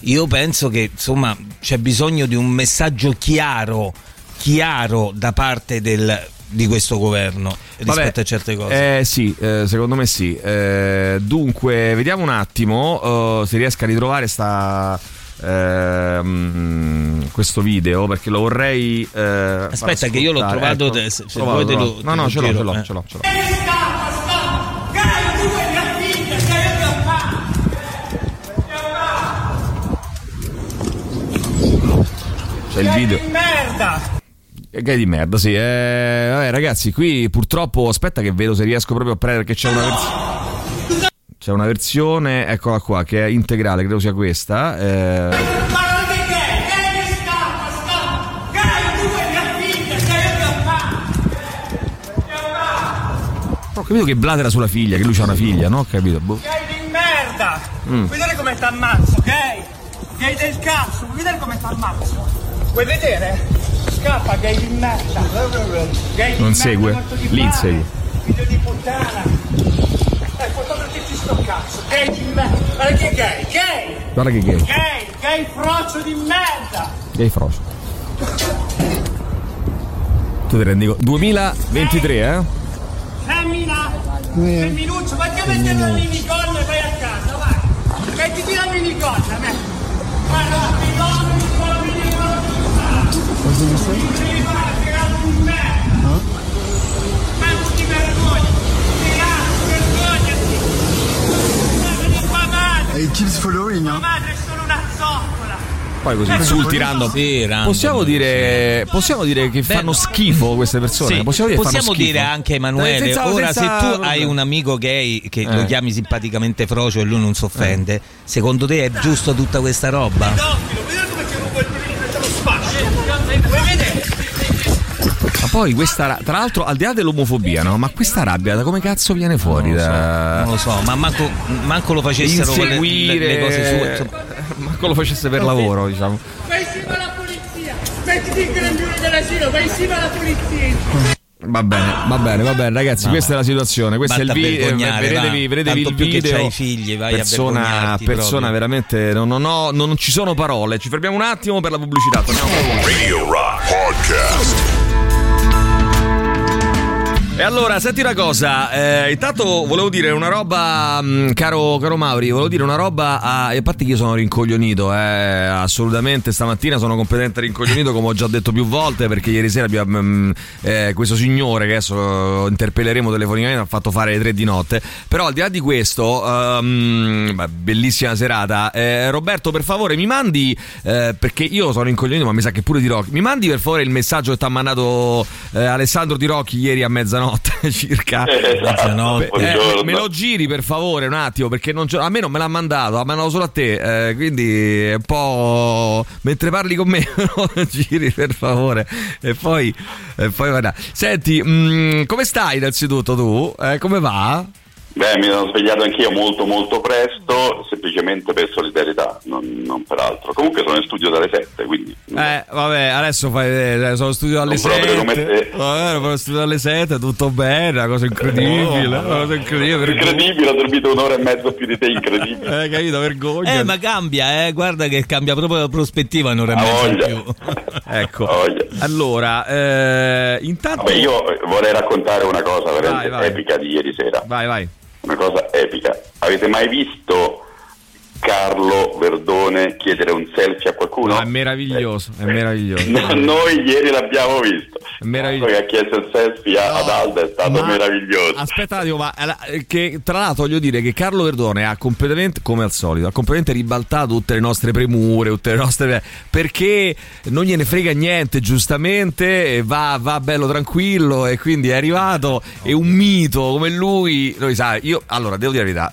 Speaker 7: io penso che insomma c'è bisogno di un messaggio chiaro, chiaro da parte del di questo governo rispetto
Speaker 3: Vabbè,
Speaker 7: a certe cose.
Speaker 3: Eh, sì, eh, secondo me sì. Eh, dunque, vediamo un attimo se riesco a ritrovare sta, ehm, questo video perché lo vorrei. Eh,
Speaker 7: Aspetta, che io l'ho trovato.
Speaker 3: Ecco,
Speaker 7: te, se
Speaker 3: trovato,
Speaker 7: vuoi, te
Speaker 3: lo, no, no, ce l'ho, ce l'ho, ce l'ho. Ce l'ho. C'è il video.
Speaker 18: Merda!
Speaker 3: Gay di merda, sì. Eh, vabbè, ragazzi, qui purtroppo aspetta che vedo se riesco proprio a prendere perché c'è una versione. C'è una versione, eccola qua, che è integrale, credo sia questa. Eh... Ho capito che blatera sulla figlia, che lui ha una figlia, no? Ho capito. Boh.
Speaker 18: Gay di merda! Mm. Vuoi vedere come t'ammazzo, gay? Gay del cazzo, vuoi vedere come t'ammazzo? Vuoi vedere? Scappa, gay di merda. Gay di
Speaker 3: non
Speaker 18: merda,
Speaker 3: segue. Lì segue.
Speaker 18: Figlio di puttana. Eh, fotografiti sto cazzo. Gay di merda. Guarda che gay, gay.
Speaker 3: Guarda che gay.
Speaker 18: Gay, gay frocio di merda.
Speaker 3: Gay frocio. Tu ti rendi conto? 2023, eh?
Speaker 18: Femmina. Femminuccio, vai a mettere la minigonna e vai a casa, vai. Mettiti la minigonna, me. Guarda, minigonna, minigonna, minigonna.
Speaker 19: Cosa dice? He keeps following,
Speaker 18: Tua madre è solo una zoccola.
Speaker 3: Poi così insulti random.
Speaker 7: Sì, random.
Speaker 3: Possiamo dire, possiamo dire che fanno schifo queste persone?
Speaker 7: Sì,
Speaker 3: possiamo dire,
Speaker 7: possiamo dire anche Emanuele,
Speaker 3: Senza-
Speaker 7: ora
Speaker 3: senza-
Speaker 7: se tu hai un amico gay che lo
Speaker 3: Eh.
Speaker 7: chiami simpaticamente frocio e lui non si offende, secondo te è giusto tutta questa roba?
Speaker 3: Ma poi questa, ra- tra l'altro, al di là dell'omofobia, no? Ma questa rabbia da come cazzo viene fuori? da...
Speaker 7: Non lo so, ma manco, manco lo facessero con le, le-
Speaker 3: Inseguire,
Speaker 7: cose sue. insomma.
Speaker 3: manco lo facesse per lavoro, diciamo.
Speaker 18: Vai insieme alla polizia. Mettiti il grembiule dell'asilo, vai insieme alla polizia.
Speaker 3: Va bene, va bene, va bene, ragazzi.
Speaker 7: No.
Speaker 3: questa è la situazione. Questo è il video.
Speaker 7: vergognare,
Speaker 3: Vedetevi, vedetevi il video.
Speaker 7: c'hai figli,
Speaker 3: persona, persona
Speaker 7: proprio.
Speaker 3: veramente. Non, non ho, non ci sono parole. Ci fermiamo un attimo per la pubblicità. Torniamo
Speaker 2: Radio Rock Podcast.
Speaker 3: E allora, senti una cosa, eh, intanto volevo dire una roba, mh, caro, caro Mauri, volevo dire una roba, a, a parte che io sono rincoglionito, eh, assolutamente, stamattina sono completamente rincoglionito come ho già detto più volte perché ieri sera abbiamo, mh, eh, questo signore che adesso interpelleremo telefonicamente ha fatto fare le tre di notte, però al di là di questo, beh, bellissima serata, eh, Roberto per favore mi mandi, eh, perché io sono rincoglionito ma mi sa che pure di Rocchi, mi mandi per favore il messaggio che ti ha mandato eh, Alessandro Di Rocchi ieri a mezzanotte circa.
Speaker 20: Eh,
Speaker 7: Mezzanotte.
Speaker 3: Eh, me lo giri per favore un attimo perché non a me non me l'ha mandato, l'ha mandato solo a te, eh, quindi è un po' mentre parli con me lo giri per favore e poi, e poi guarda. Senti, mh, come stai innanzitutto tu? Eh, come va?
Speaker 20: Beh, mi sono svegliato anch'io molto molto presto, semplicemente per solidarietà, non, non per altro. Comunque sono in studio dalle 7, quindi
Speaker 3: Eh, vabbè, adesso fai vedere, sono in studio alle
Speaker 20: Non proprio
Speaker 3: 7.
Speaker 20: come te.
Speaker 3: Vabbè, sono in studio alle 7, tutto bene, una cosa incredibile, una cosa incredibile.
Speaker 20: incredibile, ho dormito un'ora e mezzo più di te, incredibile.
Speaker 3: Eh, capito, vergogna.
Speaker 7: Eh, ma cambia, eh, guarda che cambia proprio la prospettiva un'ora e
Speaker 20: voglia.
Speaker 7: più.
Speaker 3: Ecco.
Speaker 20: Voglia.
Speaker 3: Allora, eh, intanto
Speaker 20: Vabbè, io vorrei raccontare una cosa veramente
Speaker 3: Vai, vai.
Speaker 20: epica di ieri sera.
Speaker 3: Vai, vai.
Speaker 20: Una cosa epica. Avete mai visto Carlo Verdone chiedere un selfie a qualcuno?
Speaker 3: No, è meraviglioso, è meraviglioso.
Speaker 20: No, noi ieri l'abbiamo visto.
Speaker 3: È meraviglioso.
Speaker 20: Quello che ha chiesto il selfie a- ad Alda è stato
Speaker 3: ma-
Speaker 20: meraviglioso.
Speaker 3: Aspetta un attimo, ma eh, che, tra l'altro voglio dire che Carlo Verdone ha completamente, come al solito, ha completamente ribaltato tutte le nostre premure, tutte le nostre. perché non gliene frega niente, giustamente, va, va bello tranquillo e quindi è arrivato. E un mito come lui, noi sai, io allora devo dire la verità,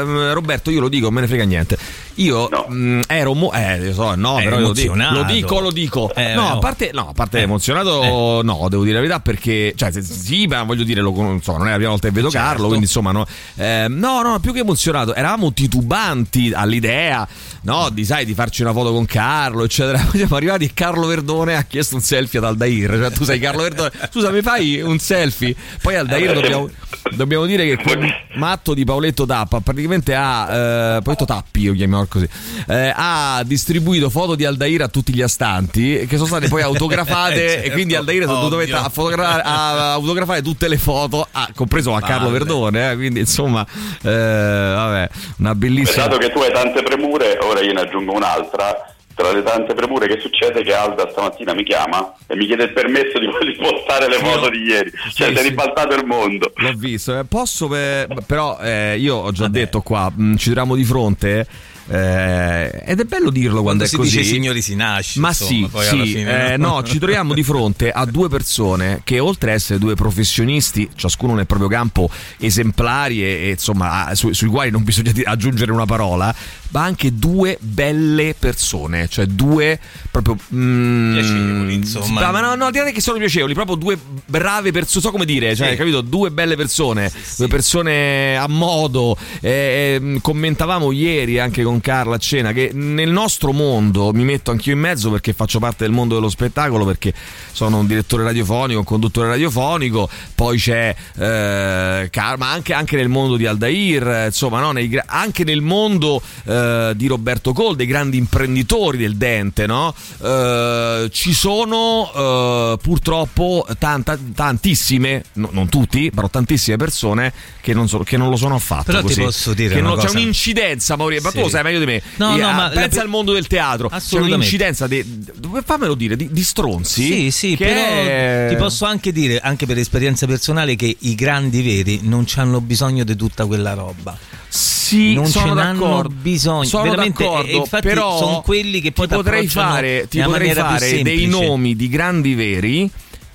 Speaker 3: ehm, Roberto, io lo dico, non me ne frega niente. Io mh, ero mo- eh, lo so, no,
Speaker 7: È
Speaker 3: però lo dico,
Speaker 7: emozionato.
Speaker 3: lo dico, lo dico.
Speaker 7: Eh,
Speaker 3: no,
Speaker 7: no.
Speaker 3: a parte, no, a parte emozionato, no, devo dire la verità perché, cioè, se- sì, ma voglio dire, lo, con- insomma, non è la prima volta che vedo Carlo, quindi insomma, no, eh, no, no, più che emozionato, eravamo titubanti all'idea, no, di, sai, di farci una foto con Carlo, eccetera. Poi siamo arrivati e Carlo Verdone ha chiesto un selfie ad Aldair, cioè tu sei Carlo Verdone, scusa, mi fai un selfie? Poi Aldair dobbiamo, dobbiamo dire che quel matto di Paoletto Tappa praticamente ha, eh, Paoletto Tappi, io chiamiamolo così, eh, ha distribuito foto di Aldair a tutti gli astanti che sono state poi autografate
Speaker 7: certo,
Speaker 3: e quindi Aldair è stato
Speaker 7: ovvio.
Speaker 3: dovete a, fotografare- a autografare tutte le foto, ah, compreso a Carlo
Speaker 20: Vabbè.
Speaker 3: Verdone, eh, quindi insomma, eh, vabbè, una bellissima...
Speaker 20: Dato che tu hai tante premure, ora io ne aggiungo un'altra. Tra le tante premure che succede che Alda stamattina mi chiama e mi chiede il permesso di, di postare le foto di ieri. Cioè,
Speaker 3: Sì,
Speaker 20: si è
Speaker 3: sì.
Speaker 20: ribaltato il mondo.
Speaker 3: L'ho visto, eh, posso per- però eh, io ho già detto qua, mh, ci troviamo di fronte eh, ed è bello dirlo quando,
Speaker 7: Quando
Speaker 3: è
Speaker 7: si
Speaker 3: così.
Speaker 7: dice signori si nasce.
Speaker 3: Ma
Speaker 7: insomma,
Speaker 3: sì,
Speaker 7: poi alla
Speaker 3: sì,
Speaker 7: fine,
Speaker 3: eh, no, ci troviamo di fronte a due persone che oltre a essere due professionisti, ciascuno nel proprio campo esemplari e, e, insomma su- sui quali non bisogna aggiungere una parola, ma anche due belle persone, cioè due proprio mm,
Speaker 7: Piacevoli, insomma.
Speaker 3: Ma no, no, direi che sono piacevoli, proprio due brave persone, so come dire, cioè,
Speaker 7: Sì.
Speaker 3: capito? Due belle persone, due persone a modo. eh, eh, commentavamo ieri anche con Carla a cena che nel nostro mondo, mi metto anch'io in mezzo perché faccio parte del mondo dello spettacolo, perché sono un direttore radiofonico, un conduttore radiofonico, poi c'è eh, ma anche, anche nel mondo di Aldair, eh, insomma, no? Nei anche nel mondo eh, di Roberto Cole, dei grandi imprenditori del dente, no? Eh, ci sono eh, purtroppo tanta- tantissime, no- non tutti, però tantissime persone che non, so- che non lo sono affatto.
Speaker 7: Però ti
Speaker 3: così.
Speaker 7: posso dire
Speaker 3: Che
Speaker 7: una
Speaker 3: non- c'è
Speaker 7: cosa.
Speaker 3: un'incidenza, Maurizio, ma tu
Speaker 7: Sì.
Speaker 3: lo sai meglio di me.
Speaker 7: No,
Speaker 3: Di-
Speaker 7: no,
Speaker 3: ah,
Speaker 7: ma
Speaker 3: pensa
Speaker 7: la-
Speaker 3: al mondo del teatro, c'è un'incidenza di, fammelo dire, di, di stronzi.
Speaker 7: Sì, sì, però
Speaker 3: è-
Speaker 7: ti posso anche dire, anche per esperienza personale, che i grandi veri non hanno bisogno di tutta quella roba.
Speaker 3: Sì,
Speaker 7: non
Speaker 3: sono
Speaker 7: ce n'hanno
Speaker 3: d'accordo.
Speaker 7: bisogno.
Speaker 3: Sono
Speaker 7: veramente,
Speaker 3: d'accordo,
Speaker 7: e infatti
Speaker 3: però
Speaker 7: sono quelli che poi
Speaker 3: ti potrei fare, ti potrei fare dei nomi di grandi veri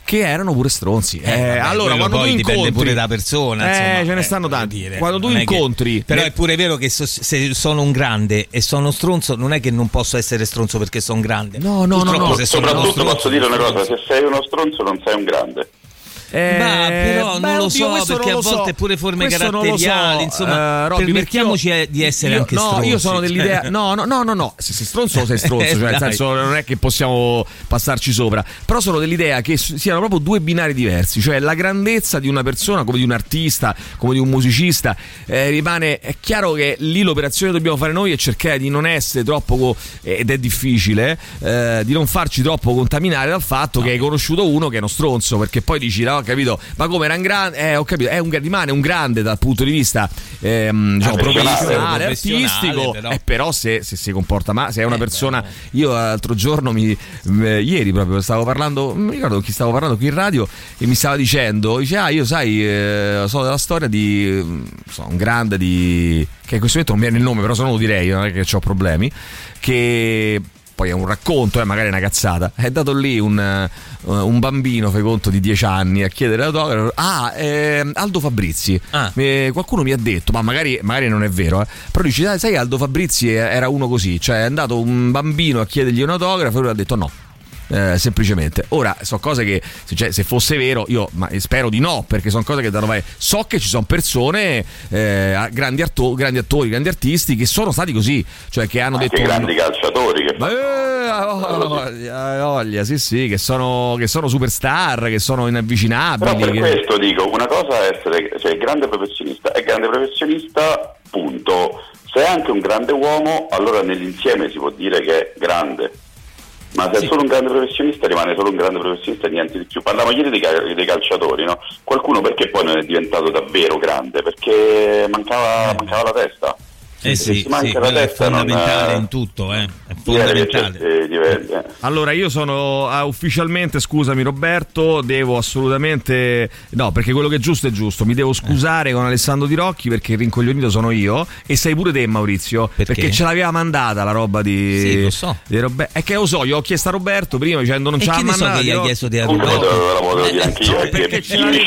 Speaker 3: che erano pure stronzi. Eh,
Speaker 7: vabbè,
Speaker 3: allora, quando tu
Speaker 7: poi dipende
Speaker 3: incontri
Speaker 7: pure da persona,
Speaker 3: Eh,
Speaker 7: insomma,
Speaker 3: ce ne
Speaker 7: eh,
Speaker 3: stanno tanti.
Speaker 7: dire,
Speaker 3: quando tu
Speaker 7: non è che-
Speaker 3: incontri
Speaker 7: però è pure vero che so- se sono un grande e sono stronzo, non è che non posso essere stronzo perché sono grande.
Speaker 3: No, no,
Speaker 7: Purtroppo se sono uno
Speaker 20: Soprattutto
Speaker 7: stronzo,
Speaker 20: posso dire una cosa, se sei uno stronzo non sei un grande.
Speaker 3: Eh,
Speaker 7: Ma però
Speaker 3: beh,
Speaker 7: non lo so
Speaker 3: questo
Speaker 7: perché
Speaker 3: non
Speaker 7: a
Speaker 3: lo so.
Speaker 7: volte pure forme
Speaker 3: Questo lo so,
Speaker 7: caratteriali, insomma,
Speaker 3: eh, Robby,
Speaker 7: permettiamoci
Speaker 3: io-
Speaker 7: di essere
Speaker 3: io-
Speaker 7: anche
Speaker 3: no,
Speaker 7: stronzi.
Speaker 3: io sono dell'idea.
Speaker 7: cioè.
Speaker 3: No, no, no, no, no. Se sei stronzo, sei stronzo. cioè, nel senso, non è che possiamo passarci sopra. Però sono dell'idea che siano proprio due binari diversi. Cioè, la grandezza di una persona, come di un artista, come di un musicista, eh, rimane. È chiaro che lì l'operazione che dobbiamo fare noi è cercare di non essere troppo. ed è difficile, eh, di non farci troppo contaminare dal fatto che hai conosciuto uno che è uno stronzo. Perché poi dici, no, capito, ma come era un grande. Eh, ho capito, è un, rimane un grande dal punto di vista ehm, diciamo,
Speaker 20: Professionale,
Speaker 3: artistico.
Speaker 7: però.
Speaker 3: Eh, però se, se si comporta male, se è una
Speaker 7: Eh,
Speaker 3: persona. Io l'altro giorno, mi, eh, ieri proprio, stavo parlando, non mi ricordo chi stavo parlando qui in radio e mi stava dicendo: Dice, ah, io sai, eh, so della storia di so, un grande di. che in questo momento non mi viene il nome, però se no lo direi, non è che ho problemi. Che poi è un racconto, eh, magari è una cazzata. È dato lì un, eh, un bambino, fai conto, di 10 anni a chiedere l'autografo. Ah, ehm, Aldo Fabrizi.
Speaker 7: Ah.
Speaker 3: Eh, qualcuno mi ha detto, ma magari, magari non è vero, eh, però dice, "Dai, sai, Aldo Fabrizi era uno così, cioè è andato un bambino a chiedergli un autografo e lui ha detto no. Eh, semplicemente ora sono cose che se, cioè, se fosse vero io ma spero di no perché sono cose che danno vai so che ci sono persone eh, grandi, atto- grandi attori grandi artisti che sono stati così cioè che hanno
Speaker 20: Anche
Speaker 3: detto
Speaker 20: grandi calciatori che
Speaker 3: Ma, eh, ha voglia, sì, sì, che sono, che sono superstar, che sono
Speaker 20: Però
Speaker 3: inavvicinabili.
Speaker 20: per
Speaker 3: che-
Speaker 20: questo dico, una cosa è essere cioè, grande professionista, è grande professionista, punto. Se è anche un grande uomo, allora nell'insieme si può dire che è grande. Ma se è solo un grande professionista rimane solo un grande professionista e niente di più. Parliamo ieri dei, cal- dei calciatori, no? Qualcuno perché poi non è diventato davvero grande? Perché mancava, mancava la testa.
Speaker 7: Eh
Speaker 20: Se
Speaker 7: sì,
Speaker 20: ti manca
Speaker 7: sì,
Speaker 20: la
Speaker 7: quello è
Speaker 20: testa, non-
Speaker 7: fondamentale in tutto, eh. È fondamentale.
Speaker 20: eh, diventa-
Speaker 3: Allora, io sono ah, ufficialmente, scusami Roberto, devo assolutamente. No, perché quello che è giusto è giusto. Mi devo scusare con Alessandro Di Rocchi perché il rincoglionito sono io. E sei pure te, Maurizio. Perché, ce l'aveva mandata la roba di.
Speaker 7: Sì, lo so.
Speaker 3: di Robe- È che lo so, io ho chiesto a Roberto prima dicendo non
Speaker 7: E
Speaker 3: ce l'ha
Speaker 7: so
Speaker 3: mandata.
Speaker 7: gli ha
Speaker 3: io-
Speaker 7: chiesto di Roberto?
Speaker 20: te la volevo dire
Speaker 3: Eh,
Speaker 20: anch'io
Speaker 3: no,
Speaker 20: perché
Speaker 3: perché ce l'aveva-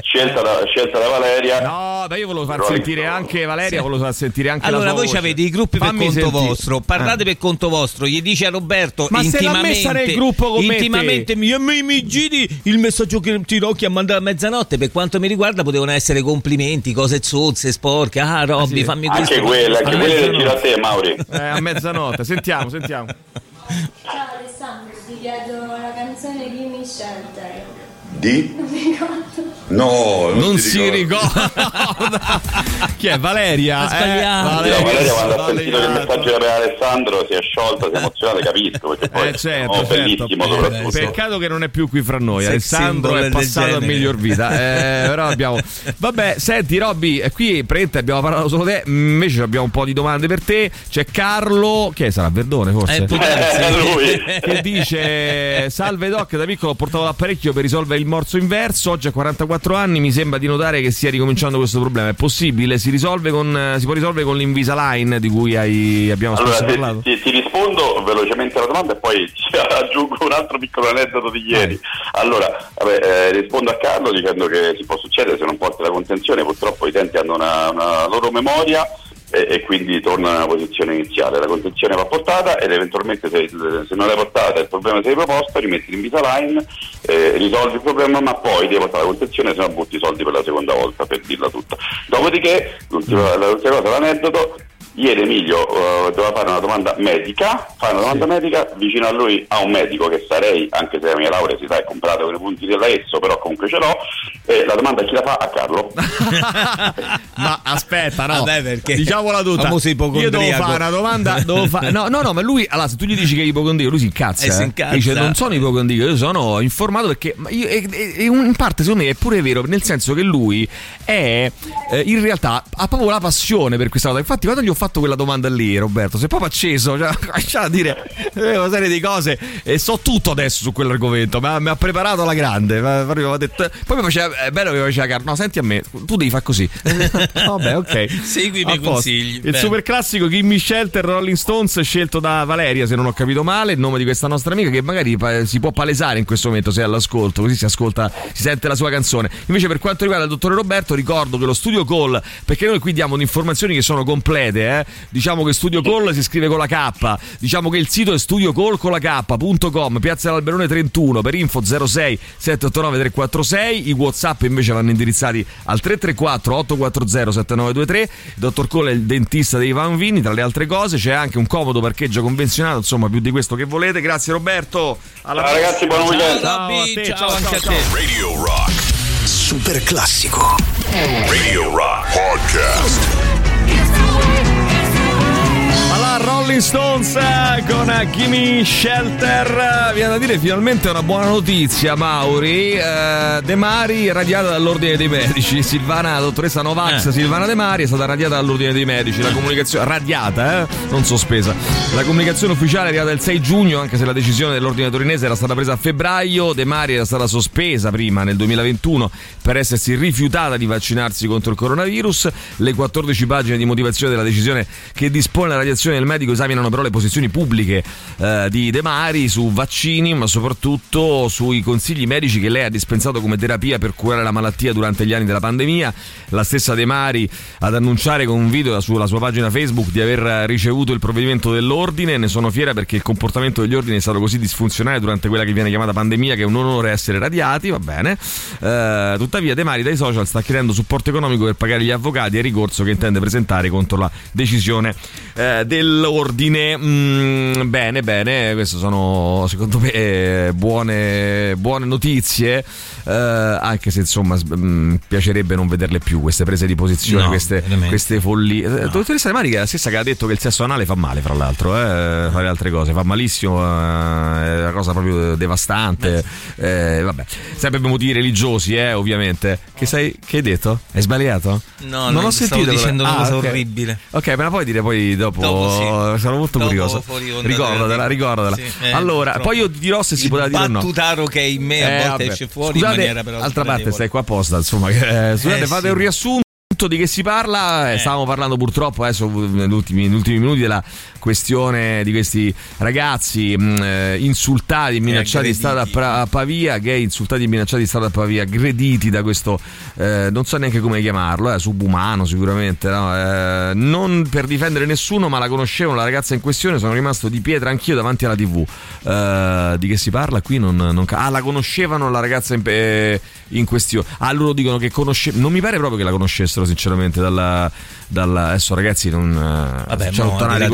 Speaker 20: scelta da, scelta da Valeria
Speaker 3: No, beh, io volevo far
Speaker 20: Rolling
Speaker 3: sentire
Speaker 20: Stone.
Speaker 3: anche Valeria, volevo far sentire anche la
Speaker 7: Allora,
Speaker 3: sua
Speaker 7: voi
Speaker 3: voce.
Speaker 7: avete i gruppi per
Speaker 3: Fammi
Speaker 7: conto
Speaker 3: sentire.
Speaker 7: vostro, parlate
Speaker 3: Eh.
Speaker 7: per conto vostro, gli dice a Roberto
Speaker 3: Ma se l'ha
Speaker 7: intimamente,
Speaker 3: messa nel gruppo con me,
Speaker 7: intimamente
Speaker 3: te.
Speaker 7: mi, mi, mi giri il messaggio che Tirocchi ha mandato a mezzanotte, per quanto mi riguarda potevano essere complimenti, cose zozze, sporche, ah Robby
Speaker 3: sì.
Speaker 7: fammi questo.
Speaker 20: anche quelle anche
Speaker 3: A
Speaker 20: del
Speaker 3: mezzanotte.
Speaker 20: giro a te Mauri
Speaker 3: Eh, a mezzanotte, sentiamo, sentiamo.
Speaker 21: Ciao Alessandro, ti chiedo la canzone di Shelter.
Speaker 6: Di?
Speaker 21: Non mi ricordo.
Speaker 6: No, non,
Speaker 3: Non
Speaker 6: si
Speaker 3: si ricorda. Chi è Valeria?
Speaker 7: Ha sbagliato.
Speaker 20: No,
Speaker 3: Valeria,
Speaker 20: Valeria quando ha sentito che il messaggio era Alessandro si è sciolta, si è emozionata, capisco perché poi
Speaker 3: Eh certo,
Speaker 20: oh,
Speaker 3: certo.
Speaker 20: bellissimo
Speaker 3: Eh,
Speaker 20: soprattutto
Speaker 3: Peccato che non è più qui fra noi.
Speaker 7: Sex
Speaker 3: Alessandro è passato a miglior vita. Eh, però abbiamo. Vabbè, senti, Robby, eh, qui praticamente abbiamo parlato solo te. Invece abbiamo un po' di domande per te. C'è Carlo, che sarà Verdone forse?
Speaker 7: Eh.
Speaker 20: Eh, lui.
Speaker 3: che dice Salve Doc, da piccolo ho portato l'apparecchio per risolvere il morso inverso, oggi a 44 anni mi sembra di notare che stia ricominciando questo problema, è possibile? Si, risolve con, eh, si può risolvere con l'Invisalign di cui hai- abbiamo
Speaker 20: Allora,
Speaker 3: spesso
Speaker 20: ti,
Speaker 3: parlato?
Speaker 20: ti- ti rispondo velocemente alla domanda e poi aggiungo un altro piccolo aneddoto di ieri. Allora, vabbè, eh, rispondo a Carlo dicendo che si può succedere se non porti la contenzione, purtroppo i denti hanno una, una loro memoria e, e quindi tornano nella posizione iniziale. La contenzione va portata ed eventualmente se, se non l'hai portata il problema si è riproposto, rimetti l'Invisalign, eh, risolvi il problema, ma poi devi portare la contenzione, se no butti i soldi per la seconda volta, per dirla tutta. Dopodiché, l'ultima, l'ultima cosa, l'aneddoto, Ieri Emilio eh, doveva fare una domanda medica, fare una domanda medica vicino a lui a un medico che sarei, anche se la mia laurea si sa è comprata con i punti della ESSO, però comunque ce l'ho, e la domanda chi la fa? A Carlo.
Speaker 3: Ma aspetta, no.
Speaker 7: Vabbè, perché
Speaker 3: Diciamola tutta. Io devo fare una domanda. devo fa- No, no, no, ma lui, allora, se tu gli dici che è ipocondriaco, lui si incazza.
Speaker 7: Eh, si
Speaker 3: eh.
Speaker 7: incazza.
Speaker 3: Dice: Non sono ipocondriaco, io sono informato perché. ma io- e- e in parte, secondo me, è pure vero, nel senso che lui è eh, in realtà ha proprio la passione per questa cosa. Infatti, quando gli ho fatto quella domanda lì, Roberto, è proprio acceso, cioè, dire eh, una serie di cose e so tutto adesso su quell'argomento. Ma mi ha preparato alla grande. Detto- poi mi faceva, è bello che mi faceva. No, senti a me, tu devi fare così. Vabbè, ok.
Speaker 7: Segui i miei consigli.
Speaker 3: Il
Speaker 7: Bene.
Speaker 3: super classico Gimme Shelter Rolling Stones scelto da Valeria, se non ho capito male, il nome di questa nostra amica che magari si può palesare in questo momento se è all'ascolto, così si ascolta, si sente la sua canzone. Invece per quanto riguarda il dottore Roberto ricordo che lo studio call, perché noi qui diamo informazioni che sono complete, eh? diciamo che studio call si scrive con la K, diciamo che il sito è studiocall con la K.com, Piazza dell'Alberone 31 per info 06 789 346, i Whatsapp invece vanno indirizzati al 334 840 7923. Il dottor Cole è il dentista dei Van Vini, tra le altre cose c'è anche un comodo parcheggio convenzionato, insomma più di questo che volete. Grazie Roberto. Alla
Speaker 20: Ciao, ragazzi, buon weekend.
Speaker 3: Ciao, a
Speaker 7: Robby,
Speaker 3: te,
Speaker 7: ciao
Speaker 3: ciao,
Speaker 7: anche
Speaker 3: ciao,
Speaker 7: a te.
Speaker 3: ciao.
Speaker 2: Radio Rock.
Speaker 1: Super classico.
Speaker 2: Radio Rock Podcast.
Speaker 3: Rolling Stones eh, con Gimme Shelter. Viene da dire finalmente una buona notizia, Mauri. Eh, De Mari radiata dall'ordine dei medici. Silvana, dottoressa Novax
Speaker 7: Eh.
Speaker 3: Silvana De Mari è stata radiata dall'ordine dei medici. La comunicazione radiata, eh? non sospesa. La comunicazione ufficiale è arrivata il 6 giugno, anche se la decisione dell'ordine torinese era stata presa a febbraio. De Mari era stata sospesa prima nel 2021 per essersi rifiutata di vaccinarsi contro il coronavirus. Le 14 pagine di motivazione della decisione che dispone la radiazione del medico esaminano però le posizioni pubbliche eh, di De Mari su vaccini, ma soprattutto sui consigli medici che lei ha dispensato come terapia per curare la malattia durante gli anni della pandemia. La stessa De Mari ad annunciare con un video sulla sua pagina Facebook di aver ricevuto il provvedimento dell'ordine. Ne sono fiera perché il comportamento degli ordini è stato così disfunzionale durante quella che viene chiamata pandemia che è un onore essere radiati, va bene. Eh, tuttavia De Mari dai social sta chiedendo supporto economico per pagare gli avvocati e ricorso che intende presentare contro la decisione eh, dell'ordine. Mm, bene, bene, queste sono secondo me buone, buone notizie. Eh, anche se insomma mh, piacerebbe non vederle più queste prese di posizione,
Speaker 7: No,
Speaker 3: queste, queste follie. Eh, Dottoressa De Mari che è la stessa che ha detto che il sesso anale fa male, fra l'altro, eh, fare altre cose, fa malissimo, eh, è una cosa proprio devastante. Eh, vabbè, sempre per motivi religiosi, eh, ovviamente. Che, sei, che hai detto? Hai sbagliato?
Speaker 7: No,
Speaker 3: non
Speaker 7: no,
Speaker 3: ho
Speaker 7: stavo
Speaker 3: sentito. però-
Speaker 7: dicendo una
Speaker 3: Ah,
Speaker 7: cosa
Speaker 3: ok.
Speaker 7: orribile.
Speaker 3: Ok, me la puoi dire poi dopo?
Speaker 7: Dopo sì.
Speaker 3: Sono molto
Speaker 7: Dopo
Speaker 3: curioso. Ricordatela, ricordatela.
Speaker 7: Sì, eh,
Speaker 3: allora, poi io dirò se si poteva dire o no.
Speaker 7: battutaro che è in me a
Speaker 3: Eh,
Speaker 7: volte
Speaker 3: vabbè.
Speaker 7: esce fuori
Speaker 3: Scusate,
Speaker 7: maniera però
Speaker 3: Altra parte, stai qua apposta. Insomma, eh, scusate,
Speaker 7: Eh,
Speaker 3: fate
Speaker 7: sì.
Speaker 3: un riassunto di che si parla. Eh, Stavamo parlando purtroppo negli ultimi, negli ultimi minuti della questione di questi ragazzi mh, eh, insultati e minacciati in strada a, Pavia, gay insultati e minacciati in strada a Pavia, aggrediti da questo, eh, non so neanche come chiamarlo, eh, subumano sicuramente, no? Eh, non per difendere nessuno, ma la conoscevano la ragazza in questione, sono rimasto di pietra anch'io davanti alla tv. Eh, di che si parla qui? Non, non ca- ah, la conoscevano la ragazza in, eh, in questione. Ah, loro dicono che conosce non mi pare proprio che la conoscessero sinceramente dalla... dalla adesso ragazzi non... eh,
Speaker 7: Vabbè,
Speaker 3: c'è
Speaker 7: mo,
Speaker 3: tutta una
Speaker 7: di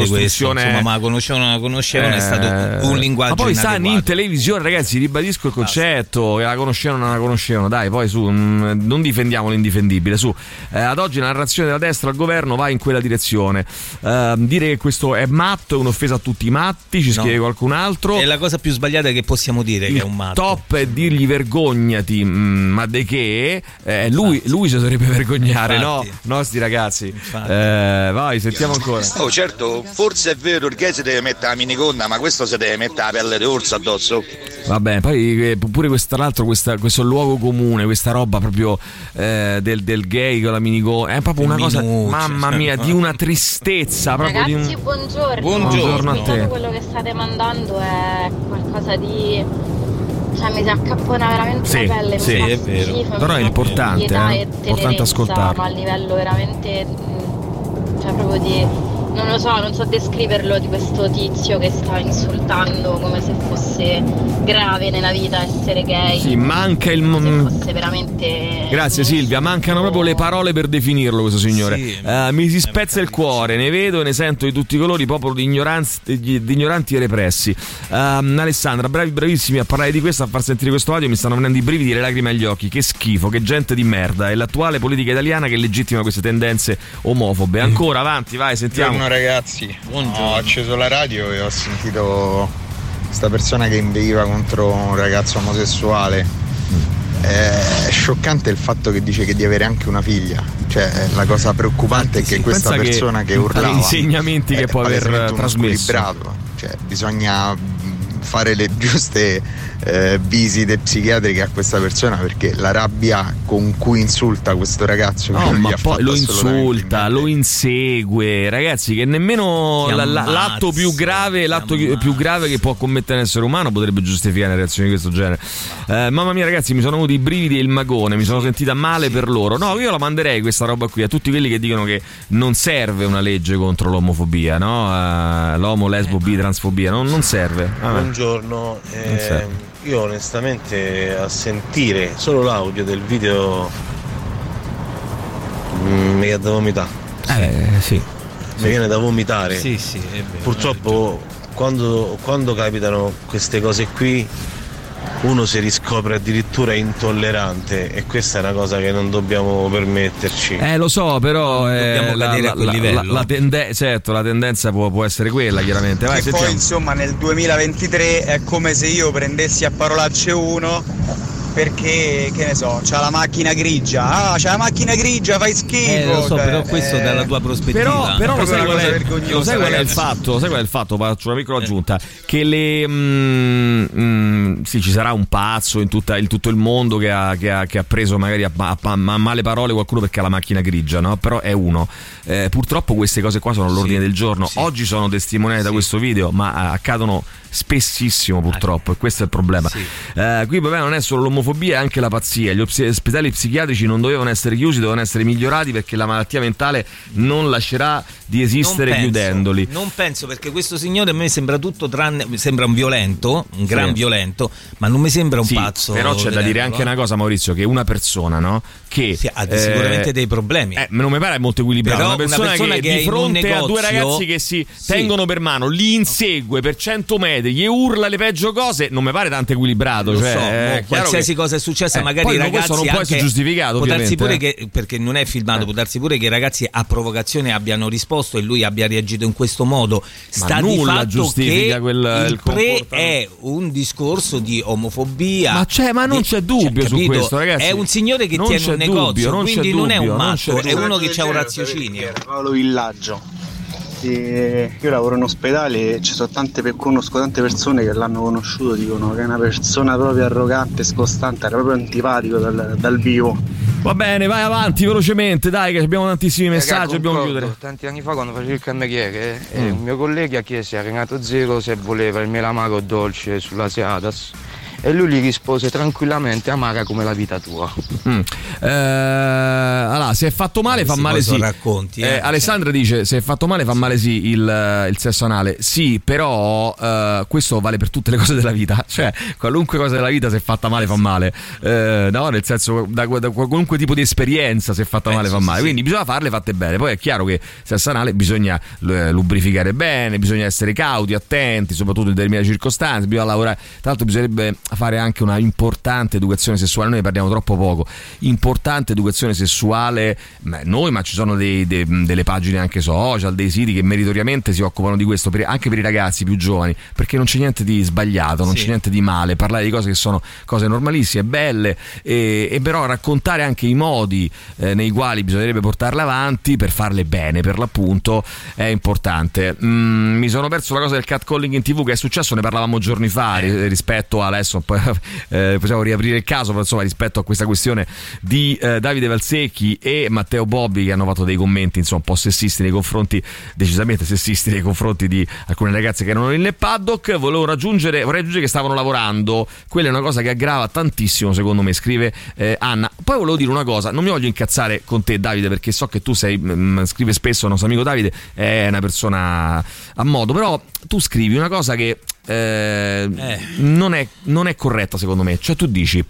Speaker 7: là di questo,
Speaker 3: ricostruzione...
Speaker 7: insomma, ma la conoscevano, non la conoscevano, è stato un linguaggio
Speaker 3: Eh, Ma poi stanno in televisione, ragazzi, ribadisco il concetto, che la conoscevano o non la conoscevano, dai, poi su, mm, non difendiamo l'indifendibile, su. Eh, ad oggi la narrazione della destra al governo va in quella direzione. Eh, dire che questo è matto è un'offesa a tutti i matti, ci
Speaker 7: No.
Speaker 3: scrive qualcun altro.
Speaker 7: È la cosa più sbagliata che possiamo dire che è un matto.
Speaker 3: Top è dirgli vergognati, mm, ma de che? Eh, lui, lui si dovrebbe vergognare,
Speaker 17: Infatti.
Speaker 3: no? No, sti ragazzi. Eh, vai, sentiamo ancora.
Speaker 17: Oh certo, forse è vero, il gay si deve mettere la minigonna, ma questo si deve mettere la pelle di orso addosso.
Speaker 3: Vabbè, poi eh, pure questo, tra l'altro questa- questo luogo comune, questa roba proprio eh, del, del gay con la minigonna, è proprio una
Speaker 7: Il
Speaker 3: cosa,
Speaker 7: minuccio.
Speaker 3: mamma mia, di una tristezza, proprio di
Speaker 21: Ragazzi,
Speaker 3: un...
Speaker 21: buongiorno.
Speaker 3: Buongiorno a te.
Speaker 21: quello che state mandando è qualcosa di. Cioè, mi si accapona veramente
Speaker 3: Sì,
Speaker 21: la pelle.
Speaker 3: sì,
Speaker 21: mi fa
Speaker 3: è vero.
Speaker 21: schifo,
Speaker 3: Però è importante, eh.
Speaker 21: e
Speaker 3: Importante ascoltarlo.
Speaker 21: Ma a livello veramente. Cioè, proprio di. Non lo so, non so descriverlo di questo tizio che sta insultando come se fosse grave nella vita essere gay.
Speaker 3: Sì, manca il...
Speaker 21: Fosse veramente.
Speaker 3: Grazie Silvia, mancano proprio le parole per definirlo questo signore.
Speaker 7: Sì.
Speaker 3: Eh, mi si spezza il cuore, ne vedo e ne sento di tutti i colori, popolo di, ignoranz- di- di ignoranti e repressi. Ehm, Alessandra, bravi, bravissimi a parlare di questo, a far sentire questo audio, mi stanno venendo i brividi e le lacrime agli occhi. Che schifo, che gente di merda. È l'attuale politica italiana che legittima queste tendenze omofobe. Ancora avanti, vai, sentiamo.
Speaker 22: Buongiorno ragazzi, ho acceso la radio e ho sentito questa persona che inveiva contro un ragazzo omosessuale. È scioccante il fatto che dice che di avere anche una figlia. Cioè, la cosa preoccupante è che questa
Speaker 3: che-
Speaker 22: persona che,
Speaker 3: agli
Speaker 22: urlava
Speaker 3: insegnamenti che può aver trasmesso.
Speaker 22: Cioè, bisogna fare le giuste eh, visite psichiatriche a questa persona perché la rabbia con cui insulta questo ragazzo che
Speaker 3: No, ma poi lo insulta, lo insegue, ragazzi, che nemmeno la- la- l'atto più grave, l'atto più grave che può commettere un essere umano potrebbe giustificare una reazione di questo genere. Eh, mamma mia, ragazzi, mi sono avuti i brividi e il magone, mi sono sentita male per loro. No, io la manderei questa roba qui a tutti quelli che dicono che non serve una legge contro l'omofobia, no? Eh, l'omo, lesbo, bi, transfobia, no? non serve. Vabbè.
Speaker 23: Buongiorno, eh,
Speaker 3: Non serve.
Speaker 23: Io onestamente a sentire solo l'audio del video mm, mi viene da vomitare.
Speaker 3: Eh, sì.
Speaker 23: Mi viene da vomitare.
Speaker 7: Sì, sì, è vero.
Speaker 23: Purtroppo quando, quando capitano queste cose qui uno si riscopre addirittura intollerante e questa è una cosa che non dobbiamo permetterci.
Speaker 3: Eh, lo so, però eh,
Speaker 23: Dobbiamo
Speaker 3: la, la- la-
Speaker 23: livello.
Speaker 3: la- la tende- certo, la tendenza può, può essere quella, chiaramente. Vai,
Speaker 24: e poi insomma nel 2023 è come se io prendessi a parolacce uno perché che ne so, c'ha la macchina grigia, ah c'ha la macchina grigia, fai schifo.
Speaker 7: Eh, lo so,
Speaker 24: cioè,
Speaker 7: però questo
Speaker 24: eh,
Speaker 7: dalla tua prospettiva.
Speaker 3: Però, però lo, sai qual è,
Speaker 24: vergognosa,
Speaker 3: lo sai qual è il fatto? Sai qual è il fatto? Faccio una piccola aggiunta. Che le. mm, mm, sì, ci sarà un pazzo in, tutta- in tutto il mondo che ha, che ha- che ha preso magari a, a- a- a male parole qualcuno perché ha la macchina grigia, no? Però è uno. Eh, purtroppo queste cose qua sono all'ordine del giorno. Oggi sono testimoniati da questo video, ma eh, accadono spessissimo purtroppo e questo è il problema. Eh, qui il problema non è solo l'omofobia, è anche la pazzia. Gli ospedali psichiatrici non dovevano essere chiusi, dovevano essere migliorati perché la malattia mentale non lascerà di esistere
Speaker 7: Non penso,
Speaker 3: chiudendoli.
Speaker 7: Non penso perché questo signore a me sembra tutto tranne. mi Sembra un violento, un gran
Speaker 3: Sì.
Speaker 7: violento, ma non mi sembra un
Speaker 3: Sì,
Speaker 7: pazzo.
Speaker 3: però c'è da dire anche
Speaker 7: eh.
Speaker 3: una cosa, Maurizio, che una persona, no? Che
Speaker 7: ha sicuramente dei problemi.
Speaker 3: Eh, non mi pare molto equilibrato. Una persona,
Speaker 7: una persona
Speaker 3: che,
Speaker 7: che
Speaker 3: di fronte a due
Speaker 7: negozio-
Speaker 3: ragazzi che si tengono per mano, li insegue per 100 metri, gli urla le peggio cose, non mi pare tanto equilibrato.
Speaker 7: Lo
Speaker 3: cioè,
Speaker 7: so,
Speaker 3: chiaro
Speaker 7: qualsiasi
Speaker 3: che-
Speaker 7: cosa è successa,
Speaker 3: Eh,
Speaker 7: magari
Speaker 3: poi
Speaker 7: ragazzi
Speaker 3: questo non può essere giustificato,
Speaker 7: può darsi pure
Speaker 3: eh.
Speaker 7: che perché non è filmato, può darsi pure che i ragazzi a provocazione abbiano risposto e lui abbia reagito in questo modo. Sta di
Speaker 3: nulla
Speaker 7: fatto
Speaker 3: giustifica
Speaker 7: che
Speaker 3: quel-
Speaker 7: il
Speaker 3: il
Speaker 7: pre è un discorso di omofobia.
Speaker 3: Ma c'è- ma non c'è dubbio
Speaker 7: cioè,
Speaker 3: su
Speaker 7: capito?
Speaker 3: questo, ragazzi.
Speaker 7: È un signore che
Speaker 3: Non
Speaker 7: tiene
Speaker 3: c'è
Speaker 7: un negozio,
Speaker 3: dubbio, non c'è
Speaker 7: quindi non è un
Speaker 3: non
Speaker 7: matto, è uno che ha un raziocinio.
Speaker 25: Paolo Villaggio. E io lavoro in ospedale e ci sono tante, per- conosco tante persone che l'hanno conosciuto, dicono che è una persona proprio arrogante, scostante, era proprio antipatico dal, dal vivo.
Speaker 3: Va bene, vai avanti velocemente, dai, che abbiamo tantissimi messaggi, dobbiamo chiudere.
Speaker 12: Tanti anni fa quando facevo il cameriere, eh,
Speaker 3: Mm.
Speaker 12: un mio collega chiese a Renato Zero se voleva il melamago dolce sulla Seadas e lui gli rispose tranquillamente amara come la vita tua.
Speaker 3: Mm. Eh, allora, se è fatto male, fa
Speaker 7: Questi
Speaker 3: male sì.
Speaker 7: racconti, eh.
Speaker 3: Alessandra dice: Se è fatto male, fa male sì il, il sesso anale. Sì, però eh, questo vale per tutte le cose della vita. Cioè, qualunque cosa della vita, se è fatta male, fa male. Eh, no, nel senso, da, da qualunque tipo di esperienza, se è fatta male, fa male. Quindi bisogna farle fatte bene. Poi è chiaro che sesso anale bisogna eh, lubrificare bene, bisogna essere cauti, attenti, soprattutto in determinate circostanze. Bisogna lavorare. Tra l'altro, bisognerebbe fare anche una importante educazione sessuale. Noi ne parliamo troppo poco. Importante educazione sessuale, noi, ma ci sono dei- dei- delle pagine anche social, dei siti che meritoriamente si occupano di questo, per- anche per i ragazzi più giovani, perché non c'è niente di sbagliato, non
Speaker 7: Sì.
Speaker 3: c'è niente di male. Parlare di cose che sono cose normalissime, belle, e, e però raccontare anche i modi eh, nei quali bisognerebbe portarle avanti per farle bene, per l'appunto, è importante. Mm, mi sono perso la cosa del catcalling in tv che è successo, ne parlavamo giorni fa ri- rispetto a adesso, poi, eh, possiamo riaprire il caso, insomma rispetto a questa questione di eh, Davide Valsecchi e Matteo Bobbi che hanno fatto dei commenti insomma un po' sessisti nei confronti, decisamente sessisti nei confronti di alcune ragazze che erano nel paddock, volevo raggiungere, vorrei raggiungere che stavano lavorando, quella è una cosa che aggrava tantissimo secondo me, scrive eh, Anna. Poi volevo dire una cosa, non mi voglio incazzare con te Davide perché so che tu sei, mm, scrive spesso il nostro amico Davide, è una persona a modo, però tu scrivi una cosa che eh, non, è, non è corretta secondo me, cioè tu dici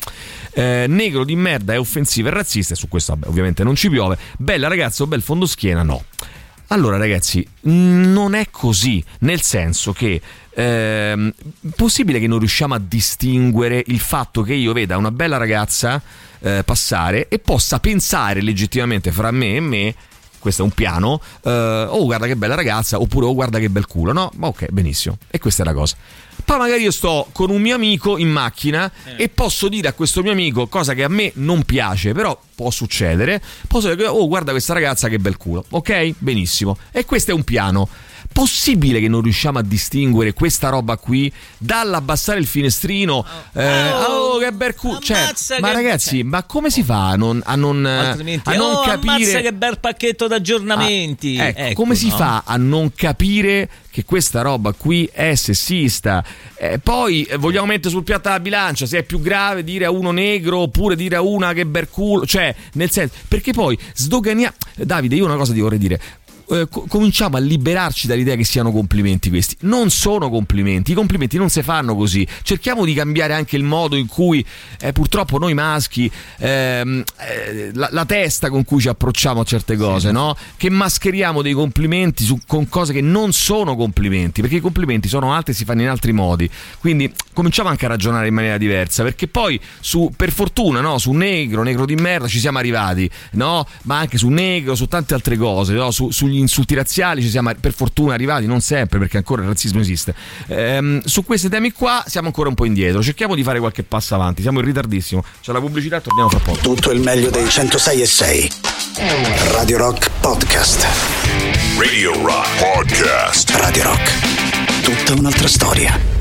Speaker 3: eh, negro di merda è offensiva e razzista e su questo vabbè, ovviamente non ci piove, bella ragazza o bel fondoschiena no. Allora ragazzi, non è così, nel senso che ehm, possibile che non riusciamo a distinguere il fatto che io veda una bella ragazza eh, passare e possa pensare legittimamente fra me e me questo è un piano, eh, oh guarda che bella ragazza, oppure oh guarda che bel culo, no? Ma ok, benissimo, e questa è la cosa. Poi magari io sto con un mio amico in macchina e posso dire a questo mio amico cosa che a me non piace, però può succedere, posso dire oh guarda questa ragazza che bel culo, ok? Benissimo, e questo è un piano. Possibile che non riusciamo a distinguere questa roba qui dall'abbassare il finestrino? eh, oh, che bel culo! Cioè, ma ragazzi, ma come si fa a non, a non, a non
Speaker 7: oh,
Speaker 3: capire?
Speaker 7: che bel pacchetto d'aggiornamenti.
Speaker 3: Ah, ecco,
Speaker 7: Ecco,
Speaker 3: come si
Speaker 7: no?
Speaker 3: fa a non capire che questa roba qui è sessista? Eh, poi eh, vogliamo mettere sul piatto della bilancia se è più grave dire a uno negro oppure dire a una che bel culo, cioè nel senso, perché poi sdoganiamo. Davide, io una cosa ti vorrei dire. Eh, co- cominciamo a liberarci dall'idea che siano complimenti questi. Non sono complimenti, i complimenti non si fanno così. Cerchiamo di cambiare anche il modo in cui eh, purtroppo noi maschi, ehm, eh, la, la testa con cui ci approcciamo a certe cose, no? Che mascheriamo dei complimenti su- con cose che non sono complimenti, perché i complimenti sono altri e si fanno in altri modi. Quindi cominciamo anche a ragionare in maniera diversa, perché poi su, per fortuna, no? Su negro, negro di merda ci siamo arrivati, no? Ma anche su negro, su tante altre cose, no? Su- sugli insulti razziali ci siamo per fortuna arrivati, non sempre, perché ancora il razzismo esiste. Ehm, su questi temi qua siamo ancora un po' indietro. Cerchiamo di fare qualche passo avanti, siamo in ritardissimo. C'è la pubblicità, torniamo fra poco.
Speaker 1: Tutto il meglio dei 106 e 6. Radio Rock Podcast.
Speaker 2: Radio Rock Podcast.
Speaker 1: Radio Rock. Tutta un'altra storia.